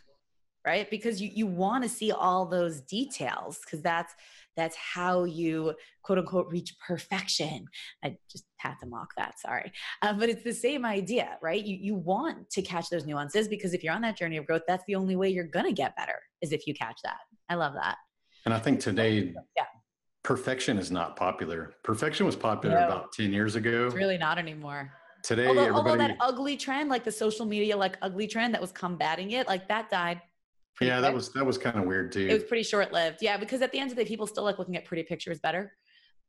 Right? Because you you want to see all those details because that's that's how you quote unquote reach perfection. I just had to mock that sorry. Uh, but it's the same idea right? You you want to catch those nuances because if you're on that journey of growth that's the only way you're going to get better is if you catch that. I love that. And i think today yeah. perfection is not popular. Perfection was popular no, about 10 years ago. It's really not anymore. Today although, everybody, although that ugly trend like the social media like ugly trend that was combating it like that died yeah, quick. that was that was kind of weird too. It was pretty short lived. Yeah, because at the end of the day, people still like looking at pretty pictures better.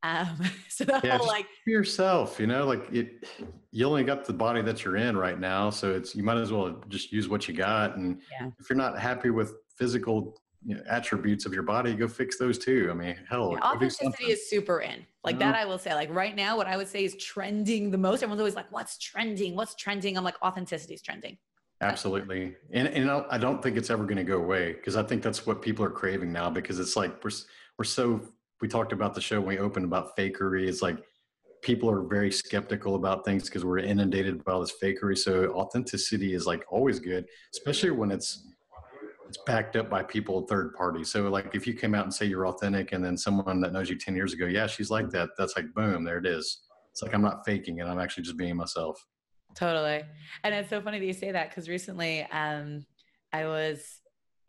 Um, so the yeah, whole like yourself, you know, like it, you only got the body that you're in right now, so it's you might as well just use what you got. And yeah. if you're not happy with physical you know, attributes of your body, go fix those too. I mean, hell, yeah, authenticity is super in. Like that, I will say. Like right now, what I would say is trending the most. Everyone's always like, "What's trending? What's trending?" I'm like, authenticity is trending. Absolutely. And, and I don't think it's ever going to go away because I think that's what people are craving now because it's like we're, we're so, we talked about the show when we opened about fakery. It's like people are very skeptical about things because we're inundated by all this fakery. So authenticity is like always good, especially when it's, it's backed up by people third party. So like if you came out and say you're authentic and then someone that knows you 10 years ago, yeah, she's like that. That's like, boom, there it is. It's like, I'm not faking it. I'm actually just being myself. Totally. And it's so funny that you say that because recently um, I was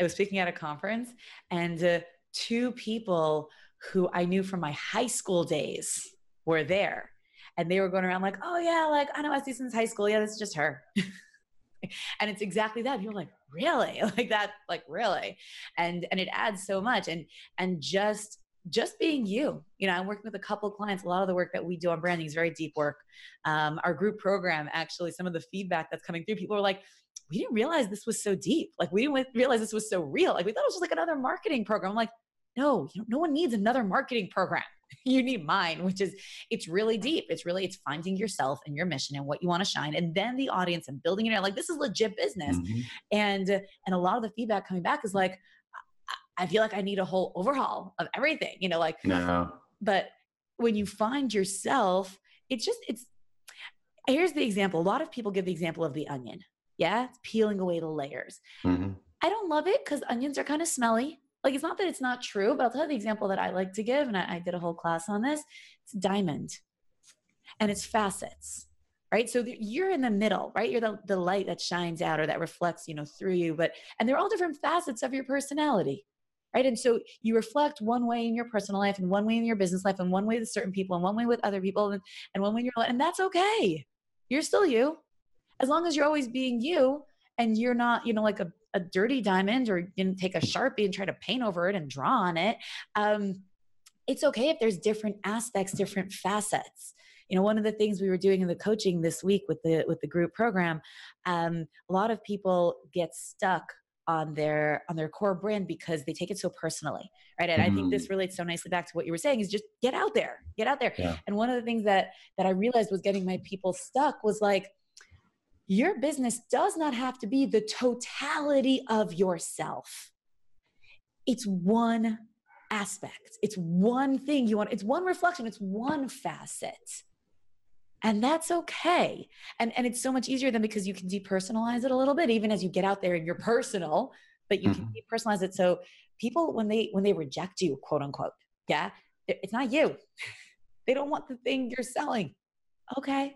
I was speaking at a conference and uh, two people who I knew from my high school days were there. And they were going around like, oh yeah, like I know Esty since high school. Yeah, this is just her. and it's exactly that. People like, really? Like that, like really. And and it adds so much. And and just just being you. You know, I'm working with a couple of clients. A lot of the work that we do on branding is very deep work. Um, our group program, actually, some of the feedback that's coming through, people are like, we didn't realize this was so deep. Like, we didn't realize this was so real. Like, we thought it was just like another marketing program. I'm like, no, you know, no one needs another marketing program. you need mine, which is it's really deep. It's really it's finding yourself and your mission and what you want to shine, and then the audience and building it. Out. Like this is legit business, mm-hmm. and and a lot of the feedback coming back is like, I feel like I need a whole overhaul of everything. You know, like no. But when you find yourself, it's just it's. Here's the example. A lot of people give the example of the onion. Yeah, it's peeling away the layers. Mm-hmm. I don't love it because onions are kind of smelly like it's not that it's not true, but I'll tell you the example that I like to give, and I, I did a whole class on this. It's diamond, and it's facets, right? So you're in the middle, right? You're the the light that shines out or that reflects, you know, through you. But and they're all different facets of your personality, right? And so you reflect one way in your personal life, and one way in your business life, and one way with certain people, and one way with other people, and, and one way in your life, and that's okay. You're still you, as long as you're always being you, and you're not, you know, like a a dirty diamond or you know, take a sharpie and try to paint over it and draw on it um, it's okay if there's different aspects different facets you know one of the things we were doing in the coaching this week with the with the group program um, a lot of people get stuck on their on their core brand because they take it so personally right and mm. i think this mm. relates so nicely back to what you were saying is just get out there get out there yeah. and one of the things that that i realized was getting my people stuck was like your business does not have to be the totality of yourself. It's one aspect, it's one thing you want, it's one reflection, it's one facet. And that's okay. And, and it's so much easier than because you can depersonalize it a little bit, even as you get out there and you're personal, but you mm-hmm. can depersonalize it. So people, when they when they reject you, quote unquote, yeah, it's not you. they don't want the thing you're selling. Okay,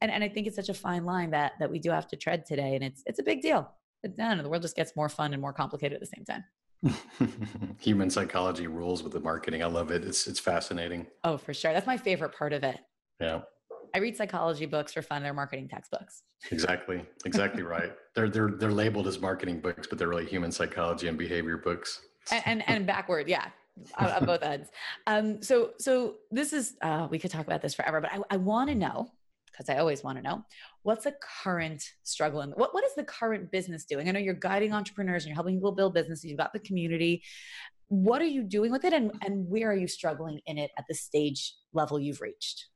and and I think it's such a fine line that that we do have to tread today, and it's it's a big deal. But no, the world just gets more fun and more complicated at the same time. Human psychology rules with the marketing. I love it. It's it's fascinating. Oh, for sure. That's my favorite part of it. Yeah. I read psychology books for fun. They're marketing textbooks. Exactly. Exactly right. They're they're they're labeled as marketing books, but they're really human psychology and behavior books. And and, and backward, yeah. on, both ends. Um, so so this is uh, we could talk about this forever, but I, I want to know because I always want to know what's the current struggle and what, what is the current business doing? I know you're guiding entrepreneurs and you're helping people build businesses, you've got the community. What are you doing with it and, and where are you struggling in it at the stage level you've reached?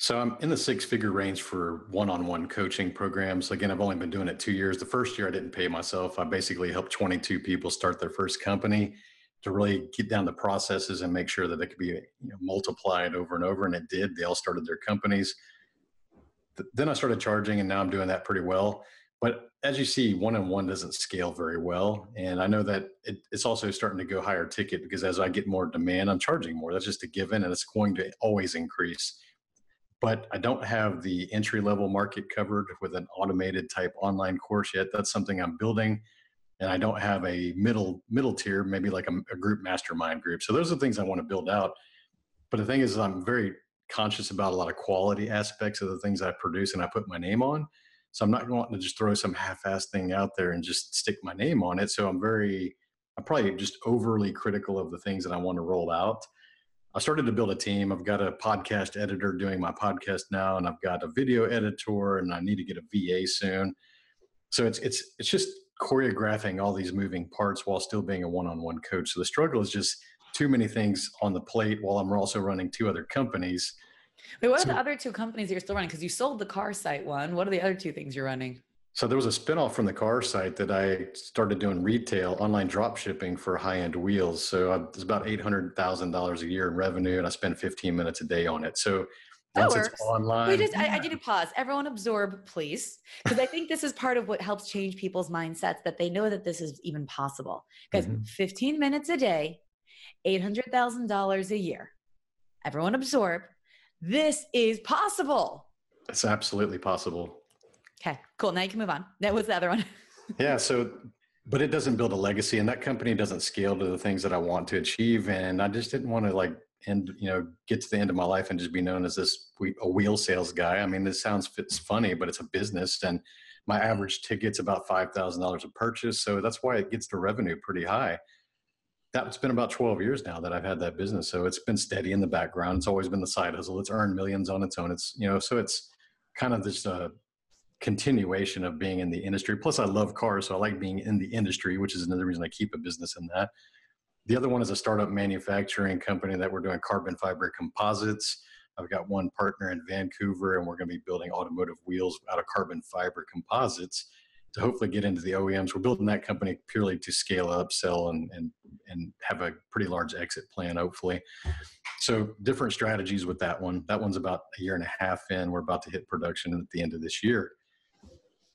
So I'm in the six figure range for one on one coaching programs. Again, I've only been doing it two years. The first year I didn't pay myself. I basically helped 22 people start their first company to really get down the processes and make sure that they could be you know, multiplied over and over. And it did. They all started their companies then I started charging, and now I'm doing that pretty well. But as you see, one on one doesn't scale very well. And I know that it, it's also starting to go higher ticket because as I get more demand, I'm charging more. That's just a given, and it's going to always increase. But I don't have the entry level market covered with an automated type online course yet. That's something I'm building. And I don't have a middle middle tier, maybe like a, a group mastermind group. So those are things I want to build out. But the thing is, I'm very conscious about a lot of quality aspects of the things I produce and I put my name on. So I'm not wanting to just throw some half-ass thing out there and just stick my name on it. So I'm very, I'm probably just overly critical of the things that I want to roll out. I started to build a team. I've got a podcast editor doing my podcast now, and I've got a video editor, and I need to get a VA soon. So it's it's it's just choreographing all these moving parts while still being a one-on-one coach. So the struggle is just too many things on the plate while I'm also running two other companies. Wait, what so, are the other two companies that you're still running? Because you sold the car site one. What are the other two things you're running? So there was a spinoff from the car site that I started doing retail, online drop shipping for high-end wheels. So it's about eight hundred thousand dollars a year in revenue, and I spend fifteen minutes a day on it. So once works. it's online, we just I, I need to pause. Everyone absorb, please, because I think this is part of what helps change people's mindsets that they know that this is even possible. Because mm-hmm. fifteen minutes a day $800,000 a year. Everyone absorb. This is possible. It's absolutely possible. Okay, cool. Now you can move on. That was the other one. yeah. So, but it doesn't build a legacy and that company doesn't scale to the things that I want to achieve. And I just didn't want to like end, you know, get to the end of my life and just be known as this a wheel sales guy. I mean, this sounds it's funny, but it's a business and my average ticket's about $5,000 a purchase. So that's why it gets the revenue pretty high that's been about 12 years now that I've had that business. So it's been steady in the background. It's always been the side hustle. It's earned millions on its own. It's, you know, so it's kind of this uh, continuation of being in the industry. Plus, I love cars. So I like being in the industry, which is another reason I keep a business in that. The other one is a startup manufacturing company that we're doing carbon fiber composites. I've got one partner in Vancouver, and we're going to be building automotive wheels out of carbon fiber composites to hopefully get into the OEMs. We're building that company purely to scale up, sell, and and and have a pretty large exit plan, hopefully. So different strategies with that one. That one's about a year and a half in. We're about to hit production at the end of this year.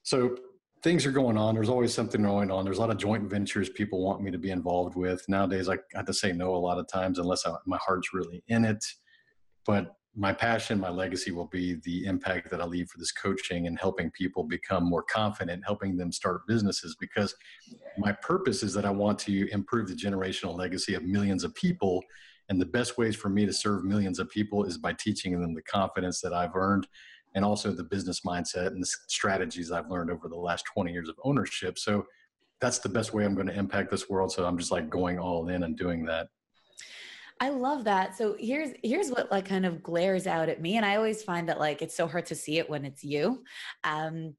So things are going on. There's always something going on. There's a lot of joint ventures people want me to be involved with. Nowadays, I have to say no a lot of times unless I, my heart's really in it. But my passion, my legacy will be the impact that I leave for this coaching and helping people become more confident, helping them start businesses. Because my purpose is that I want to improve the generational legacy of millions of people. And the best ways for me to serve millions of people is by teaching them the confidence that I've earned and also the business mindset and the strategies I've learned over the last 20 years of ownership. So that's the best way I'm going to impact this world. So I'm just like going all in and doing that. I love that. So here's here's what like kind of glares out at me, and I always find that like it's so hard to see it when it's you. Um,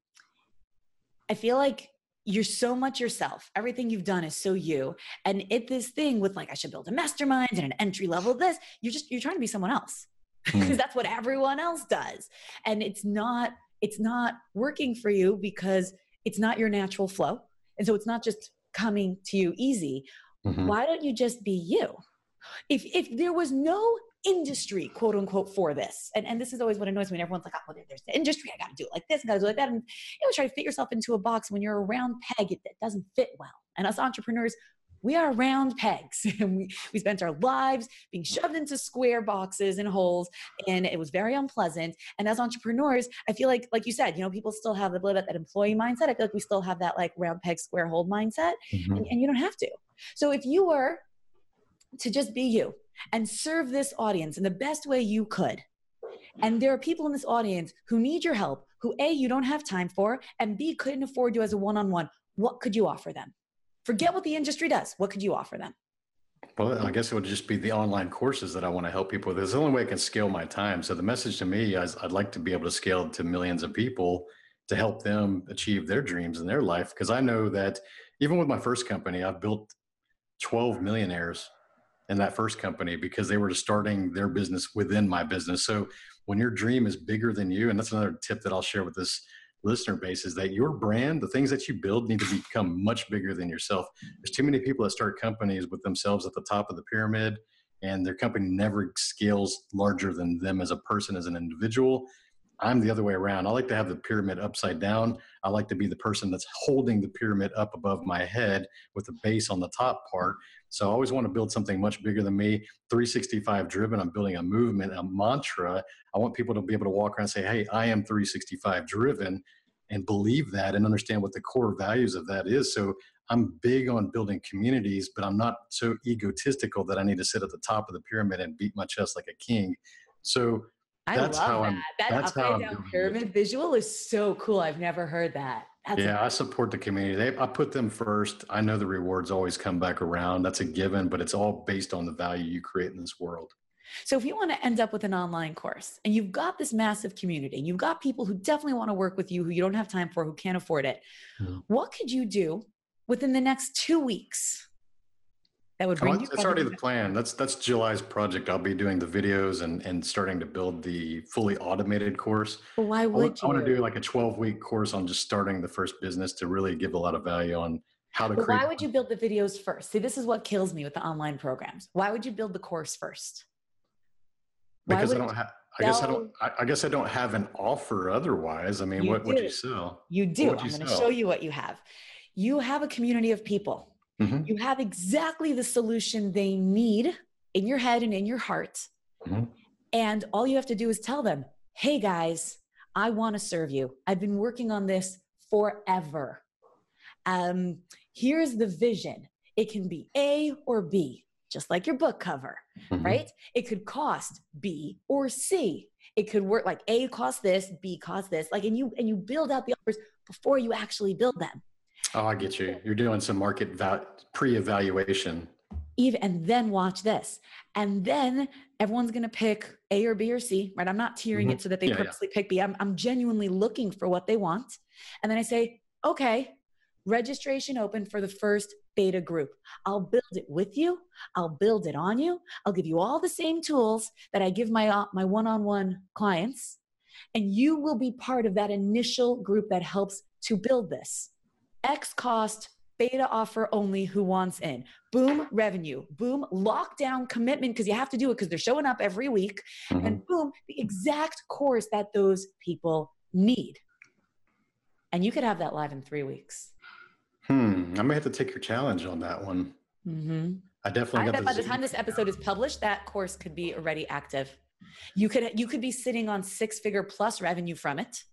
I feel like you're so much yourself. Everything you've done is so you. And it this thing with like I should build a mastermind and an entry level this, you're just you're trying to be someone else because mm. that's what everyone else does. And it's not it's not working for you because it's not your natural flow. And so it's not just coming to you easy. Mm-hmm. Why don't you just be you? If if there was no industry, quote unquote, for this, and, and this is always what annoys me everyone's like, oh, well, there's the industry, I gotta do it like this, I gotta do it like that. And you know, try to fit yourself into a box when you're a round peg, it, it doesn't fit well. And us entrepreneurs, we are round pegs and we, we spent our lives being shoved into square boxes and holes and it was very unpleasant and as entrepreneurs i feel like like you said you know people still have the bit that employee mindset i feel like we still have that like round peg square hole mindset mm-hmm. and, and you don't have to so if you were to just be you and serve this audience in the best way you could. And there are people in this audience who need your help, who A, you don't have time for, and B, couldn't afford you as a one on one. What could you offer them? Forget what the industry does. What could you offer them? Well, I guess it would just be the online courses that I want to help people with. It's the only way I can scale my time. So the message to me is I'd like to be able to scale to millions of people to help them achieve their dreams in their life. Because I know that even with my first company, I've built 12 millionaires in that first company because they were starting their business within my business. So when your dream is bigger than you, and that's another tip that I'll share with this listener base is that your brand, the things that you build need to become much bigger than yourself. There's too many people that start companies with themselves at the top of the pyramid and their company never scales larger than them as a person, as an individual. I'm the other way around. I like to have the pyramid upside down. I like to be the person that's holding the pyramid up above my head with the base on the top part. So I always want to build something much bigger than me. 365 driven. I'm building a movement, a mantra. I want people to be able to walk around and say, hey, I am 365 driven and believe that and understand what the core values of that is. So I'm big on building communities, but I'm not so egotistical that I need to sit at the top of the pyramid and beat my chest like a king. So I that's love how that. I'm, that that's upside down pyramid it. visual is so cool. I've never heard that. That's yeah, I support the community. They, I put them first. I know the rewards always come back around. That's a given, but it's all based on the value you create in this world. So if you want to end up with an online course and you've got this massive community, and you've got people who definitely want to work with you, who you don't have time for, who can't afford it, mm-hmm. what could you do within the next two weeks that would bring oh, you. That's already the plan. That's that's July's project. I'll be doing the videos and and starting to build the fully automated course. Well, why would I, you? I want to do like a 12 week course on just starting the first business to really give a lot of value on how to. But why would you build the videos first? See, this is what kills me with the online programs. Why would you build the course first? Because I don't have. I guess I don't. I, guess I don't have an offer otherwise. I mean, what would you sell? You do. I'm going to show you what you have. You have a community of people Mm-hmm. You have exactly the solution they need in your head and in your heart. Mm-hmm. And all you have to do is tell them, hey guys, I want to serve you. I've been working on this forever. Um, here's the vision it can be A or B, just like your book cover, mm-hmm. right? It could cost B or C. It could work like A costs this, B costs this. Like, and you and you build out the offers before you actually build them. Oh, I get you. You're doing some market val- pre-evaluation. Even and then watch this, and then everyone's going to pick A or B or C. Right? I'm not tiering mm-hmm. it so that they yeah, purposely yeah. pick B. I'm I'm genuinely looking for what they want, and then I say, okay, registration open for the first beta group. I'll build it with you. I'll build it on you. I'll give you all the same tools that I give my uh, my one-on-one clients and you will be part of that initial group that helps to build this. X cost beta offer only who wants in. Boom, revenue. Boom, lockdown commitment because you have to do it because they're showing up every week. Mm-hmm. And boom, the exact course that those people need. And you could have that live in three weeks. I may have to take your challenge on that one. Mm-hmm. I definitely. I bet by the time this episode is published, that course could be already active. You could you could be sitting on six figure plus revenue from it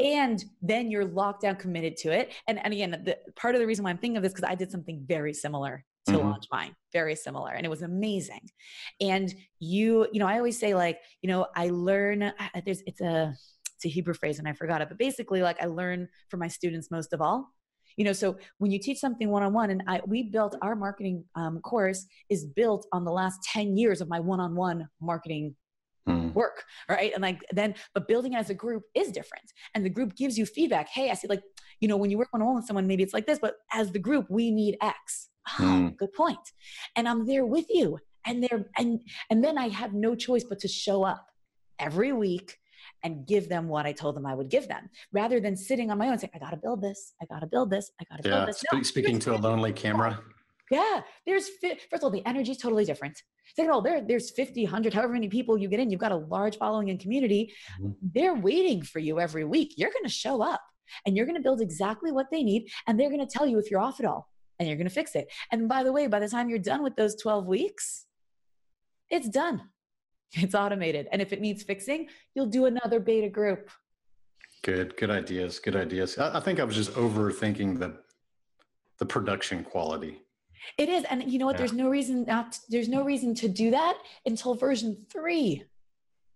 and then you're locked down committed to it and, and again the, part of the reason why i'm thinking of this because i did something very similar to mm-hmm. launch mine very similar and it was amazing and you you know i always say like you know i learn there's it's a it's a hebrew phrase and i forgot it but basically like i learn from my students most of all you know so when you teach something one-on-one and i we built our marketing um, course is built on the last 10 years of my one-on-one marketing mm. work right? And like then but building as a group is different. And the group gives you feedback. Hey i see like you know when you work one-on-one with someone maybe it's like this but as the group we need x. Oh mm. good point. And i'm there with you. And there and and then i have no choice but to show up every week and give them what I told them I would give them, rather than sitting on my own saying, "I got to build this, I got to build this, I got to yeah. build this." No, speaking to a lonely camera. Yeah, there's first of all, the energy is totally different. Second of all, there, there's 50, 100, however many people you get in, you've got a large following and community. Mm-hmm. They're waiting for you every week. You're going to show up and you're going to build exactly what they need. And they're going to tell you if you're off at all and you're going to fix it. And by the way, by the time you're done with those 12 weeks, it's done. It's automated. And if it needs fixing, you'll do another beta group. Good, good ideas. Good ideas. I, I think I was just overthinking the the production quality. It is, and you know what? Yeah. There's no reason not. To, there's no reason to do that until version three.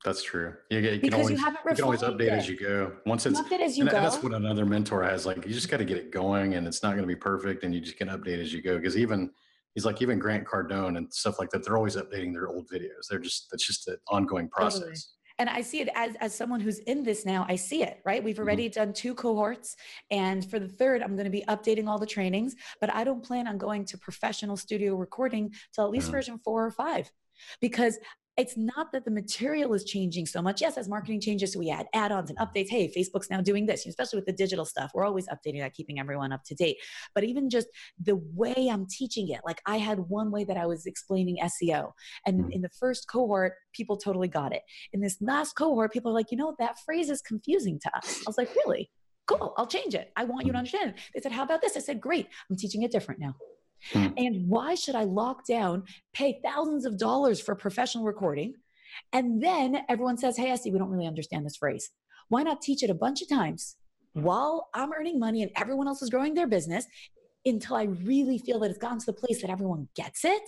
That's true. You, you can always, you, you can always update it. as you go. Once it's update as you go. that's what another mentor has. Like you just got to get it going, and it's not going to be perfect, and you just can update as you go. Because even he's like even Grant Cardone and stuff like that. They're always updating their old videos. They're just that's just an ongoing process. Totally and i see it as as someone who's in this now i see it right we've mm-hmm. already mm-hmm. done two cohorts and for the third i'm going to be updating all the trainings but i don't plan on going to professional studio recording till at least mm-hmm. version four or five because it's not that the material is changing so much. Yes, as marketing changes, so we add add-ons and updates. Hey, Facebook's now doing this, especially with the digital stuff. We're always updating that, keeping everyone up to date. But even just the way I'm teaching it, like I had one way that I was explaining SEO, and mm. in the first cohort, people totally got it. In this last cohort, people are like, you know, that phrase is confusing to us. I was like, really? Cool, I'll change it. I want you to mm. understand. They said, how about this? I said, great. I'm teaching it different now. Hmm. And why should I lock down, pay thousands of dollars for professional recording? And then everyone says, Hey, Esty, we don't really understand this phrase. Why not teach it a bunch of times while I'm earning money and everyone else is growing their business until I really feel that it's gotten to the place that everyone gets it?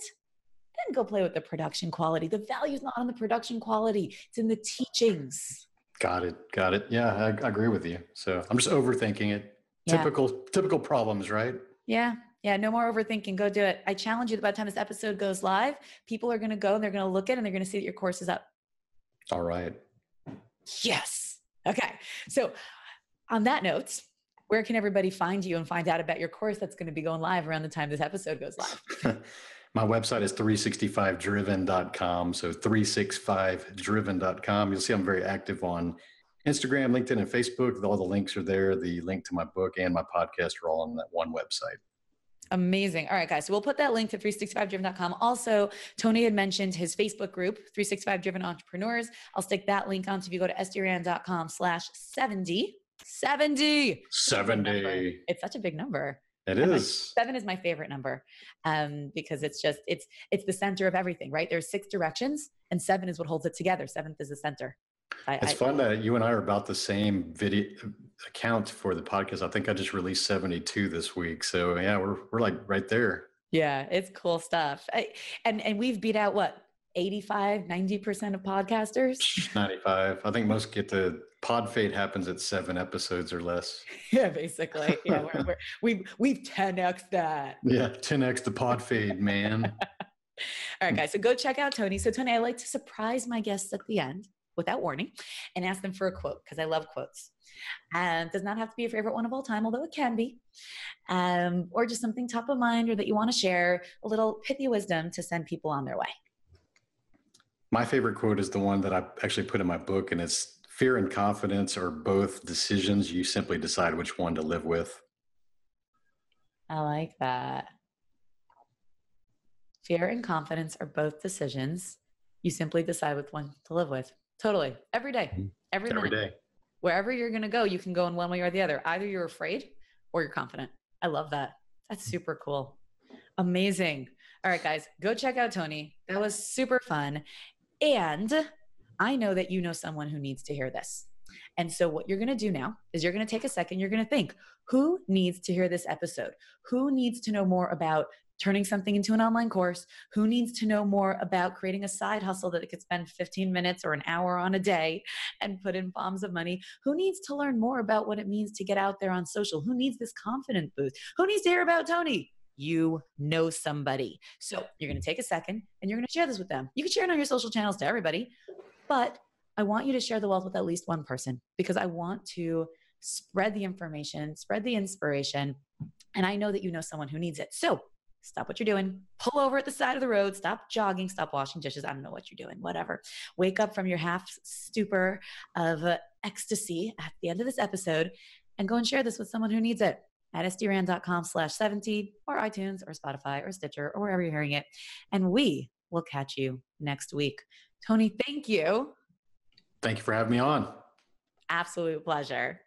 Then go play with the production quality. The value is not on the production quality, it's in the teachings. Got it. Got it. Yeah, I, I agree with you. So I'm just overthinking it. Yeah. Typical, typical problems, right? Yeah. Yeah, no more overthinking. Go do it. I challenge you that by the time this episode goes live, people are going to go and they're going to look at it and they're going to see that your course is up. All right. Yes. Okay. So, on that note, where can everybody find you and find out about your course that's going to be going live around the time this episode goes live? My website is 365driven.com. So 365driven.com. You'll see I'm very active on Instagram, LinkedIn, and Facebook. All the links are there. The link to my book and my podcast are all on that one website. Amazing. All right, guys. So we'll put that link to 365driven.com. Also, Tony had mentioned his Facebook group, 365 Driven Entrepreneurs. I'll stick that link on. So if you go to estyrand.com slash 70, 70. 70. It's such a big number. It is. Seven is my favorite number um, because it's just, it's, it's the center of everything, right? There's six directions and seven is what holds it together. Seventh is the center. I, it's I, fun that you and I are about the same video account for the podcast. I think I just released 72 this week. So yeah, we're we're like right there. Yeah, it's cool stuff. I, and and we've beat out what 85, 90% of podcasters? 95. I think most get to pod fade happens at seven episodes or less. Yeah, basically. Yeah, we're, we're, we've we've 10x that. Yeah, 10x the pod fade, man. All right, guys. So go check out Tony. So Tony, I like to surprise my guests at the end without warning and ask them for a quote because I love quotes. And does not have to be a favorite one of all time, although it can be, um, or just something top of mind or that you want to share a little pithy wisdom to send people on their way. My favorite quote is the one that I actually put in my book, and it's fear and confidence are both decisions. You simply decide which one to live with. I like that. Fear and confidence are both decisions. You simply decide which one to live with. Totally. Every day. Mm-hmm. Every, Every day. Wherever you're going to go, you can go in one way or the other. Either you're afraid or you're confident. I love that. That's super cool. Amazing. All right, guys, go check out Tony. That was super fun. And I know that you know someone who needs to hear this. And so, what you're going to do now is you're going to take a second, you're going to think who needs to hear this episode? Who needs to know more about turning something into an online course? Who needs to know more about creating a side hustle that they could spend 15 minutes or an hour on a day and put in bombs of money? Who needs to learn more about what it means to get out there on social? Who needs this confidence boost? Who needs to hear about Tony? You know somebody. So you're going to take a second and you're going to share this with them. You can share it on your social channels to everybody, but I want you to share the wealth with at least one person because I want to spread the information, spread the inspiration. And I know that you know someone who needs it. So stop what you're doing, pull over at the side of the road, stop jogging, stop washing dishes. I don't know what you're doing, whatever. Wake up from your half stupor of ecstasy at the end of this episode and go and share this with someone who needs it at sdrand.com slash 17 or iTunes or Spotify or Stitcher or wherever you're hearing it. And we will catch you next week. Tony, thank you. Thank you for having me on. Absolute pleasure.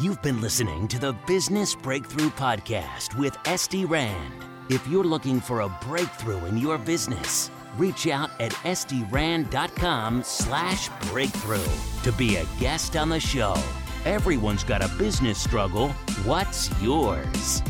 You've been listening to the Business Breakthrough Podcast with SD Rand. If you're looking for a breakthrough in your business, reach out at sdrand.com slash breakthrough to be a guest on the show. Everyone's got a business struggle. What's yours?